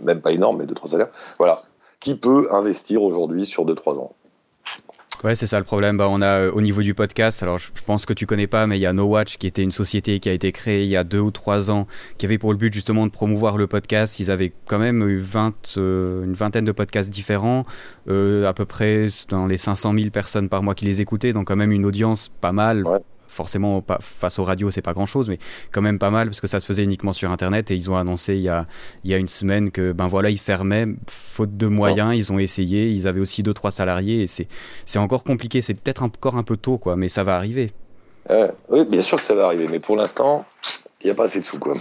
même pas énorme, mais 2-3 salaires. Voilà. Qui peut investir aujourd'hui sur 2-3 ans? Ouais, c'est ça le problème. Bah, on a euh, au niveau du podcast, alors je, pense que tu connais pas, mais il y a No Watch qui était une société qui a été créée il y a deux ou trois ans, qui avait pour le but justement de promouvoir le podcast. Ils avaient quand même eu 20, euh, une vingtaine de podcasts différents, euh, à peu près dans les 500 000 personnes par mois qui les écoutaient, donc quand même une audience pas mal. Ouais forcément pas, face aux radios c'est pas grand chose mais quand même pas mal parce que ça se faisait uniquement sur internet et ils ont annoncé il y a, il y a une semaine que ben voilà ils fermaient faute de moyens ils ont essayé ils avaient aussi deux trois salariés et c'est c'est encore compliqué c'est peut-être encore un peu tôt quoi mais ça va arriver. Euh, oui bien sûr que ça va arriver mais pour l'instant il n'y a pas assez de sous quoi.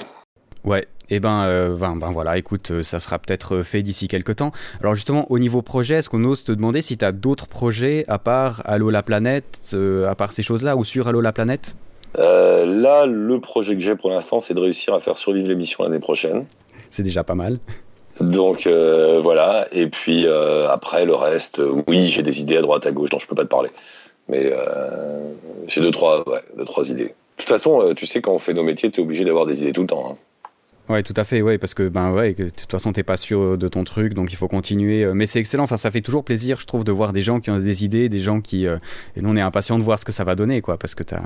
Ouais, et eh ben, euh, ben, ben, voilà, écoute, euh, ça sera peut-être euh, fait d'ici quelques temps. Alors justement, au niveau projet, est-ce qu'on ose te demander si tu as d'autres projets à part Allo la planète, à part ces choses-là, ou sur Allo la planète? Là, le projet que j'ai pour l'instant, c'est de réussir à faire survivre l'émission l'année prochaine. C'est déjà pas mal. Donc voilà, et puis après le reste, oui, j'ai des idées à droite à gauche dont je peux pas te parler, mais j'ai deux trois, ouais, deux trois idées. De toute façon, tu sais, quand on fait nos métiers, tu es obligé d'avoir des idées tout le temps. Hein. Ouais, tout à fait, ouais, parce que ben ouais, de toute façon t'es pas sûr de ton truc, donc il faut continuer. Euh, mais c'est excellent. Enfin, ça fait toujours plaisir, je trouve, de voir des gens qui ont des idées, des gens qui euh, et nous on est impatient de voir ce que ça va donner, quoi, parce que t'as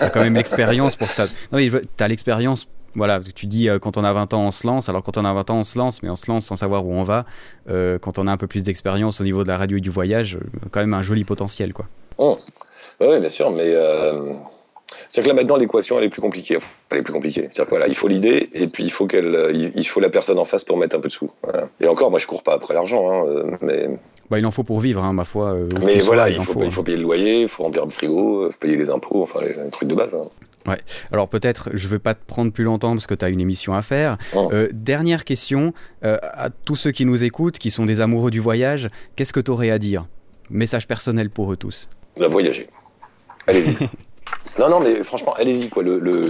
as quand même l'expérience pour ça. [laughs] Non, mais t'as l'expérience. Voilà, tu dis euh, quand on a 20 ans on se lance, alors quand on a 20 ans on se lance, mais on se lance sans savoir où on va. quand on a un peu plus d'expérience au niveau de la radio et du voyage, quand même un joli potentiel, quoi. Oh. Oui, bien sûr, mais euh, c'est que là maintenant l'équation elle est plus compliquée. Enfin, elle est plus compliquée. C'est-à-dire que voilà, il faut l'idée et puis il faut qu'elle, il faut la personne en face pour mettre un peu de sous. Voilà. Et encore, moi je cours pas après l'argent, hein, mais Bah, il en faut pour vivre, hein, ma foi. euh, mais voilà, il faut, faut, il faut payer le loyer, il faut remplir le frigo, faut payer les impôts, enfin les, trucs de base. hein. Ouais. Alors peut-être, je veux pas te prendre plus longtemps parce que tu as une émission à faire. Oh. Euh, dernière question, euh, à tous ceux qui nous écoutent, qui sont des amoureux du voyage, qu'est-ce que tu aurais à dire? Message personnel pour eux tous. La voyager. Allez-y. [laughs] non, non, mais franchement, allez-y quoi. Le, le,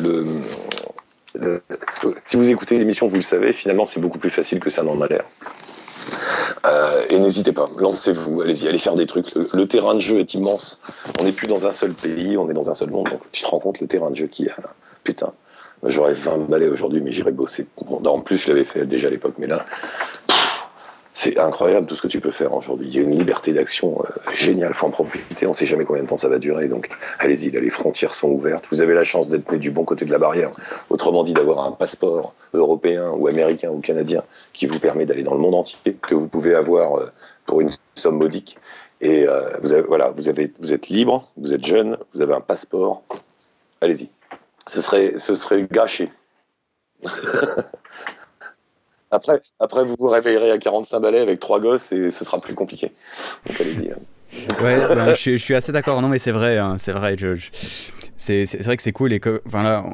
si vous écoutez l'émission, vous le savez. Finalement, c'est beaucoup plus facile que ça n'en a l'air. Euh, et n'hésitez pas, lancez-vous, allez-y, allez faire des trucs. Le, le terrain de jeu est immense. On n'est plus dans un seul pays, on est dans un seul monde. Donc tu te rends compte le terrain de jeu qu'il y a là. Putain, j'aurais 20 balais aujourd'hui, mais j'irais bosser. Bon, en plus, je l'avais fait déjà à l'époque, mais là, c'est incroyable tout ce que tu peux faire aujourd'hui. Il y a une liberté d'action euh, géniale, faut en profiter. On sait jamais combien de temps ça va durer, donc allez-y. Les frontières sont ouvertes. Vous avez la chance d'être né du bon côté de la barrière. Autrement dit, d'avoir un passeport européen ou américain ou canadien qui vous permet d'aller dans le monde entier, que vous pouvez avoir euh, pour une somme modique. Et euh, voilà, vous vous êtes libre, vous êtes jeune, vous avez un passeport. Allez-y. Ce serait, ce serait gâché. [laughs] Après, après, vous vous réveillerez à 45 balais avec trois gosses et ce sera plus compliqué. Donc allez-y. hein. Ouais, je, suis- assez d'accord. Non, mais c'est vrai, hein, c'est vrai. Je- c'est, vrai que c'est cool et que, enfin là,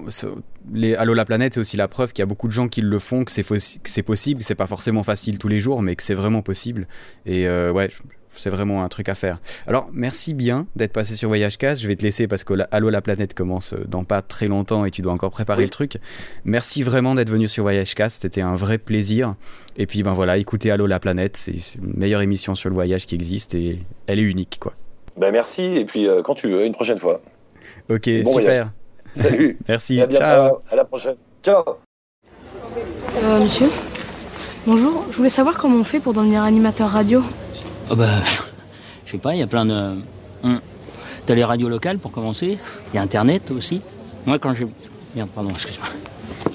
les Allo la planète, c'est aussi la preuve qu'il y a beaucoup de gens qui le font, que c'est, possible, que c'est pas forcément facile tous les jours, mais que c'est vraiment possible. Et euh, ouais, c'est vraiment un truc à faire. Alors, merci bien d'être passé sur Voyage Cast. Je vais te laisser parce que Allo la planète commence euh, dans pas très longtemps et tu dois encore préparer Oui. le truc. Merci vraiment d'être venu sur Voyage Cast. C'était un vrai plaisir. Et puis, ben voilà, écoutez Allo la planète. C'est une meilleure émission sur le voyage qui existe et elle est unique, quoi. Ben merci et puis euh, quand tu veux, une prochaine fois. Ok, bon super. Salut. [laughs] Merci. à bientôt. Ciao. À la prochaine. Ciao. Euh, monsieur? Bonjour, je voulais savoir comment on fait pour devenir animateur radio. Ah bah, je sais pas, il y a plein de. Hum. T'as les radios locales pour commencer? Il y a Internet aussi? Moi, quand j'ai. Merde, pardon, excuse-moi.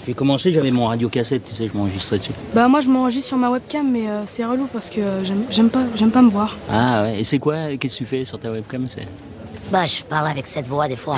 J'ai commencé, j'avais mon radio cassette, tu sais, je m'enregistrais dessus. Bah moi je m'enregistre sur ma webcam mais euh, c'est relou parce que euh, j'aime j'aime pas j'aime pas me voir. Ah ouais, et c'est quoi Qu'est-ce que tu fais sur ta webcam C'est? Bah, je parle avec cette voix des fois.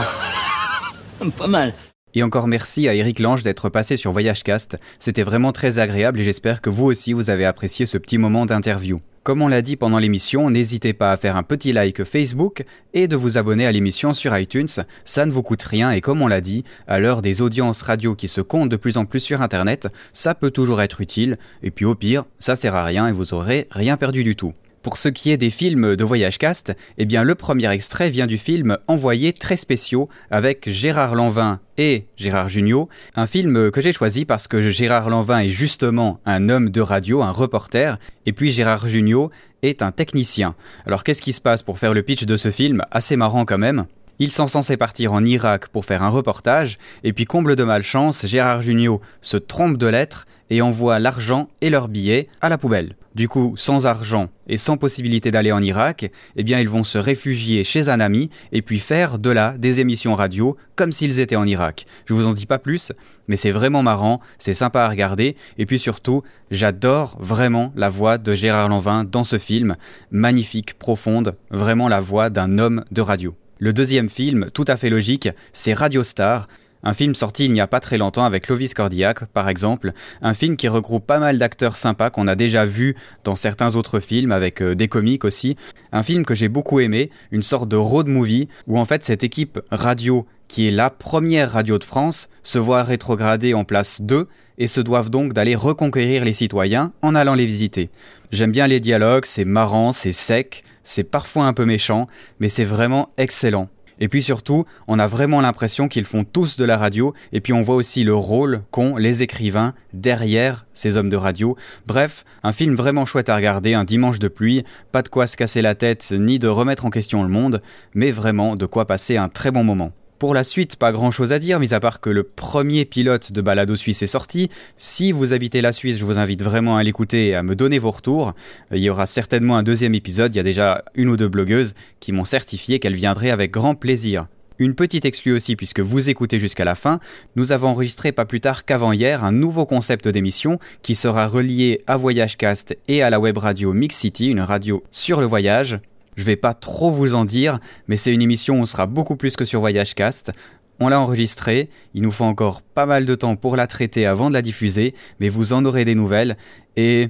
[laughs] pas mal. Et encore merci à Eric Lange d'être passé sur Voyage Cast. C'était vraiment très agréable et j'espère que vous aussi vous avez apprécié ce petit moment d'interview. Comme on l'a dit pendant l'émission, n'hésitez pas à faire un petit like Facebook et de vous abonner à l'émission sur iTunes. Ça ne vous coûte rien et comme on l'a dit, à l'heure des audiences radio qui se comptent de plus en plus sur Internet, ça peut toujours être utile. Et puis au pire, ça sert à rien et vous aurez rien perdu du tout. Pour ce qui est des films de Voyage Cast, eh bien le premier extrait vient du film Envoyés très spéciaux avec Gérard Lanvin et Gérard Jugnot, un film que j'ai choisi parce que Gérard Lanvin est justement un homme de radio, un reporter, et puis Gérard Jugnot est un technicien. Alors qu'est-ce qui se passe pour faire le pitch de ce film? Assez marrant quand même. Ils sont censés partir en Irak pour faire un reportage, et puis comble de malchance, Gérard Jugnot se trompe de lettres et envoie l'argent et leurs billets à la poubelle. Du coup, sans argent et sans possibilité d'aller en Irak, eh bien ils vont se réfugier chez un ami et puis faire de là des émissions radio comme s'ils étaient en Irak. Je vous en dis pas plus, mais c'est vraiment marrant, c'est sympa à regarder et puis surtout, j'adore vraiment la voix de Gérard Lanvin dans ce film, magnifique, profonde, vraiment la voix d'un homme de radio. Le deuxième film, tout à fait logique, c'est Radio Star, un film sorti il n'y a pas très longtemps avec Lovis Cordillac, par exemple, un film qui regroupe pas mal d'acteurs sympas qu'on a déjà vus dans certains autres films, avec euh, des comiques aussi. Un film que j'ai beaucoup aimé, une sorte de road movie, où en fait cette équipe radio, qui est la première radio de France, se voit rétrogradée en place 2 et se doivent donc d'aller reconquérir les citoyens en allant les visiter. J'aime bien les dialogues, c'est marrant, c'est sec, c'est parfois un peu méchant, mais c'est vraiment excellent. Et puis surtout, on a vraiment l'impression qu'ils font tous de la radio, et puis on voit aussi le rôle qu'ont les écrivains derrière ces hommes de radio. Bref, un film vraiment chouette à regarder, un dimanche de pluie, pas de quoi se casser la tête, ni de remettre en question le monde, mais vraiment de quoi passer un très bon moment. Pour la suite, pas grand chose à dire, mis à part que le premier pilote de Balado Suisse est sorti. Si vous habitez la Suisse, je vous invite vraiment à l'écouter et à me donner vos retours. Il y aura certainement un deuxième épisode, il y a déjà une ou deux blogueuses qui m'ont certifié qu'elles viendraient avec grand plaisir. Une petite exclue aussi puisque vous écoutez jusqu'à la fin, nous avons enregistré pas plus tard qu'avant-hier un nouveau concept d'émission qui sera relié à VoyageCast et à la web radio Mix City, une radio sur le voyage. Je vais pas trop vous en dire, mais c'est une émission où on sera beaucoup plus que sur Voyage Cast. On l'a enregistrée, il nous faut encore pas mal de temps pour la traiter avant de la diffuser, mais vous en aurez des nouvelles. Et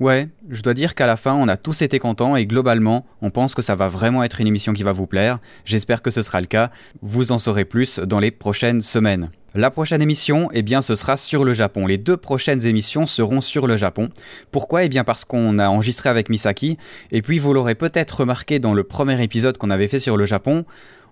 ouais, je dois dire qu'à la fin, on a tous été contents et globalement, on pense que ça va vraiment être une émission qui va vous plaire. J'espère que ce sera le cas. Vous en saurez plus dans les prochaines semaines. La prochaine émission, eh bien, ce sera sur le Japon. Les deux prochaines émissions seront sur le Japon. Pourquoi? Eh bien, parce qu'on a enregistré avec Misaki. Et puis, vous l'aurez peut-être remarqué dans le premier épisode qu'on avait fait sur le Japon,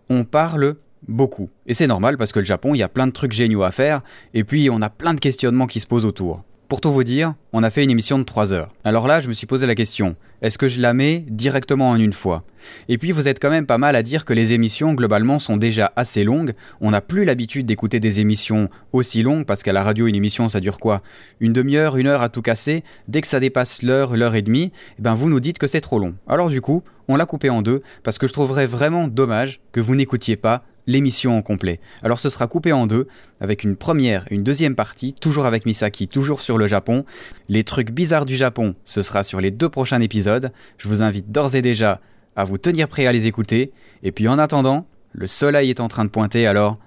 on parle beaucoup. Et c'est normal parce que le Japon, il y a plein de trucs géniaux à faire. Et puis, on a plein de questionnements qui se posent autour. Pour tout vous dire, on a fait une émission de 3 heures. Alors là, je me suis posé la question, est-ce que je la mets directement en une fois? Et puis vous êtes quand même pas mal à dire que les émissions globalement sont déjà assez longues, on n'a plus l'habitude d'écouter des émissions aussi longues, parce qu'à la radio une émission ça dure quoi? Une demi-heure, une heure à tout casser, dès que ça dépasse l'heure, l'heure et demie, eh ben vous nous dites que c'est trop long. Alors du coup, on l'a coupé en deux, parce que je trouverais vraiment dommage que vous n'écoutiez pas l'émission en complet. Alors ce sera coupé en deux, avec une première une deuxième partie, toujours avec Misaki, toujours sur le Japon. Les trucs bizarres du Japon, ce sera sur les deux prochains épisodes. Je vous invite d'ores et déjà à vous tenir prêt à les écouter. Et puis en attendant, le soleil est en train de pointer, alors,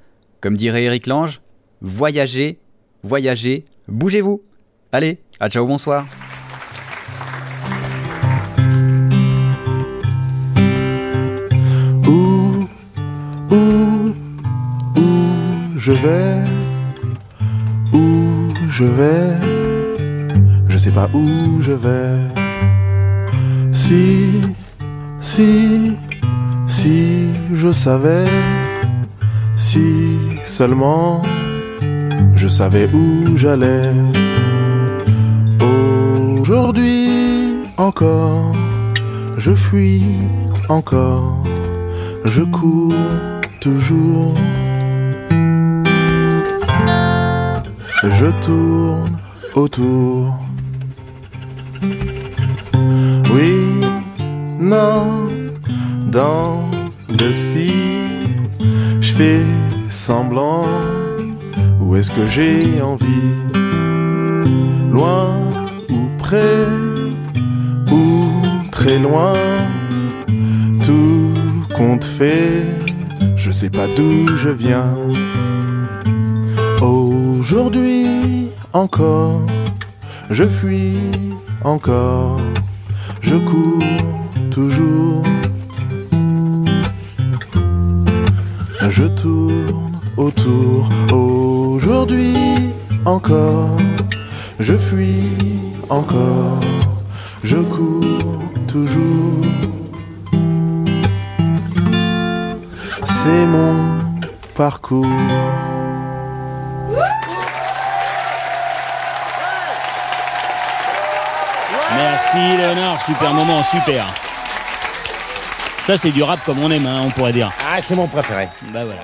comme dirait Eric Lange, voyagez, voyagez, bougez-vous. Allez, à ciao, bonsoir. Je vais, où je vais, je sais pas où je vais. Si, si, si je savais, si seulement je savais où j'allais. Aujourd'hui encore, je fuis encore, je cours toujours. Je tourne autour. Oui, non, dans le si, je fais semblant. Où est-ce que j'ai envie? Loin ou près? Ou très loin? Tout compte fait, je sais pas d'où je viens. Aujourd'hui encore, je fuis encore, je cours toujours. Je tourne autour aujourd'hui encore, je fuis encore, je cours toujours. C'est mon parcours. Merci Léonard, super moment, super. Ça c'est du rap comme on aime, hein, on pourrait dire. Ah, c'est mon préféré. Bah voilà.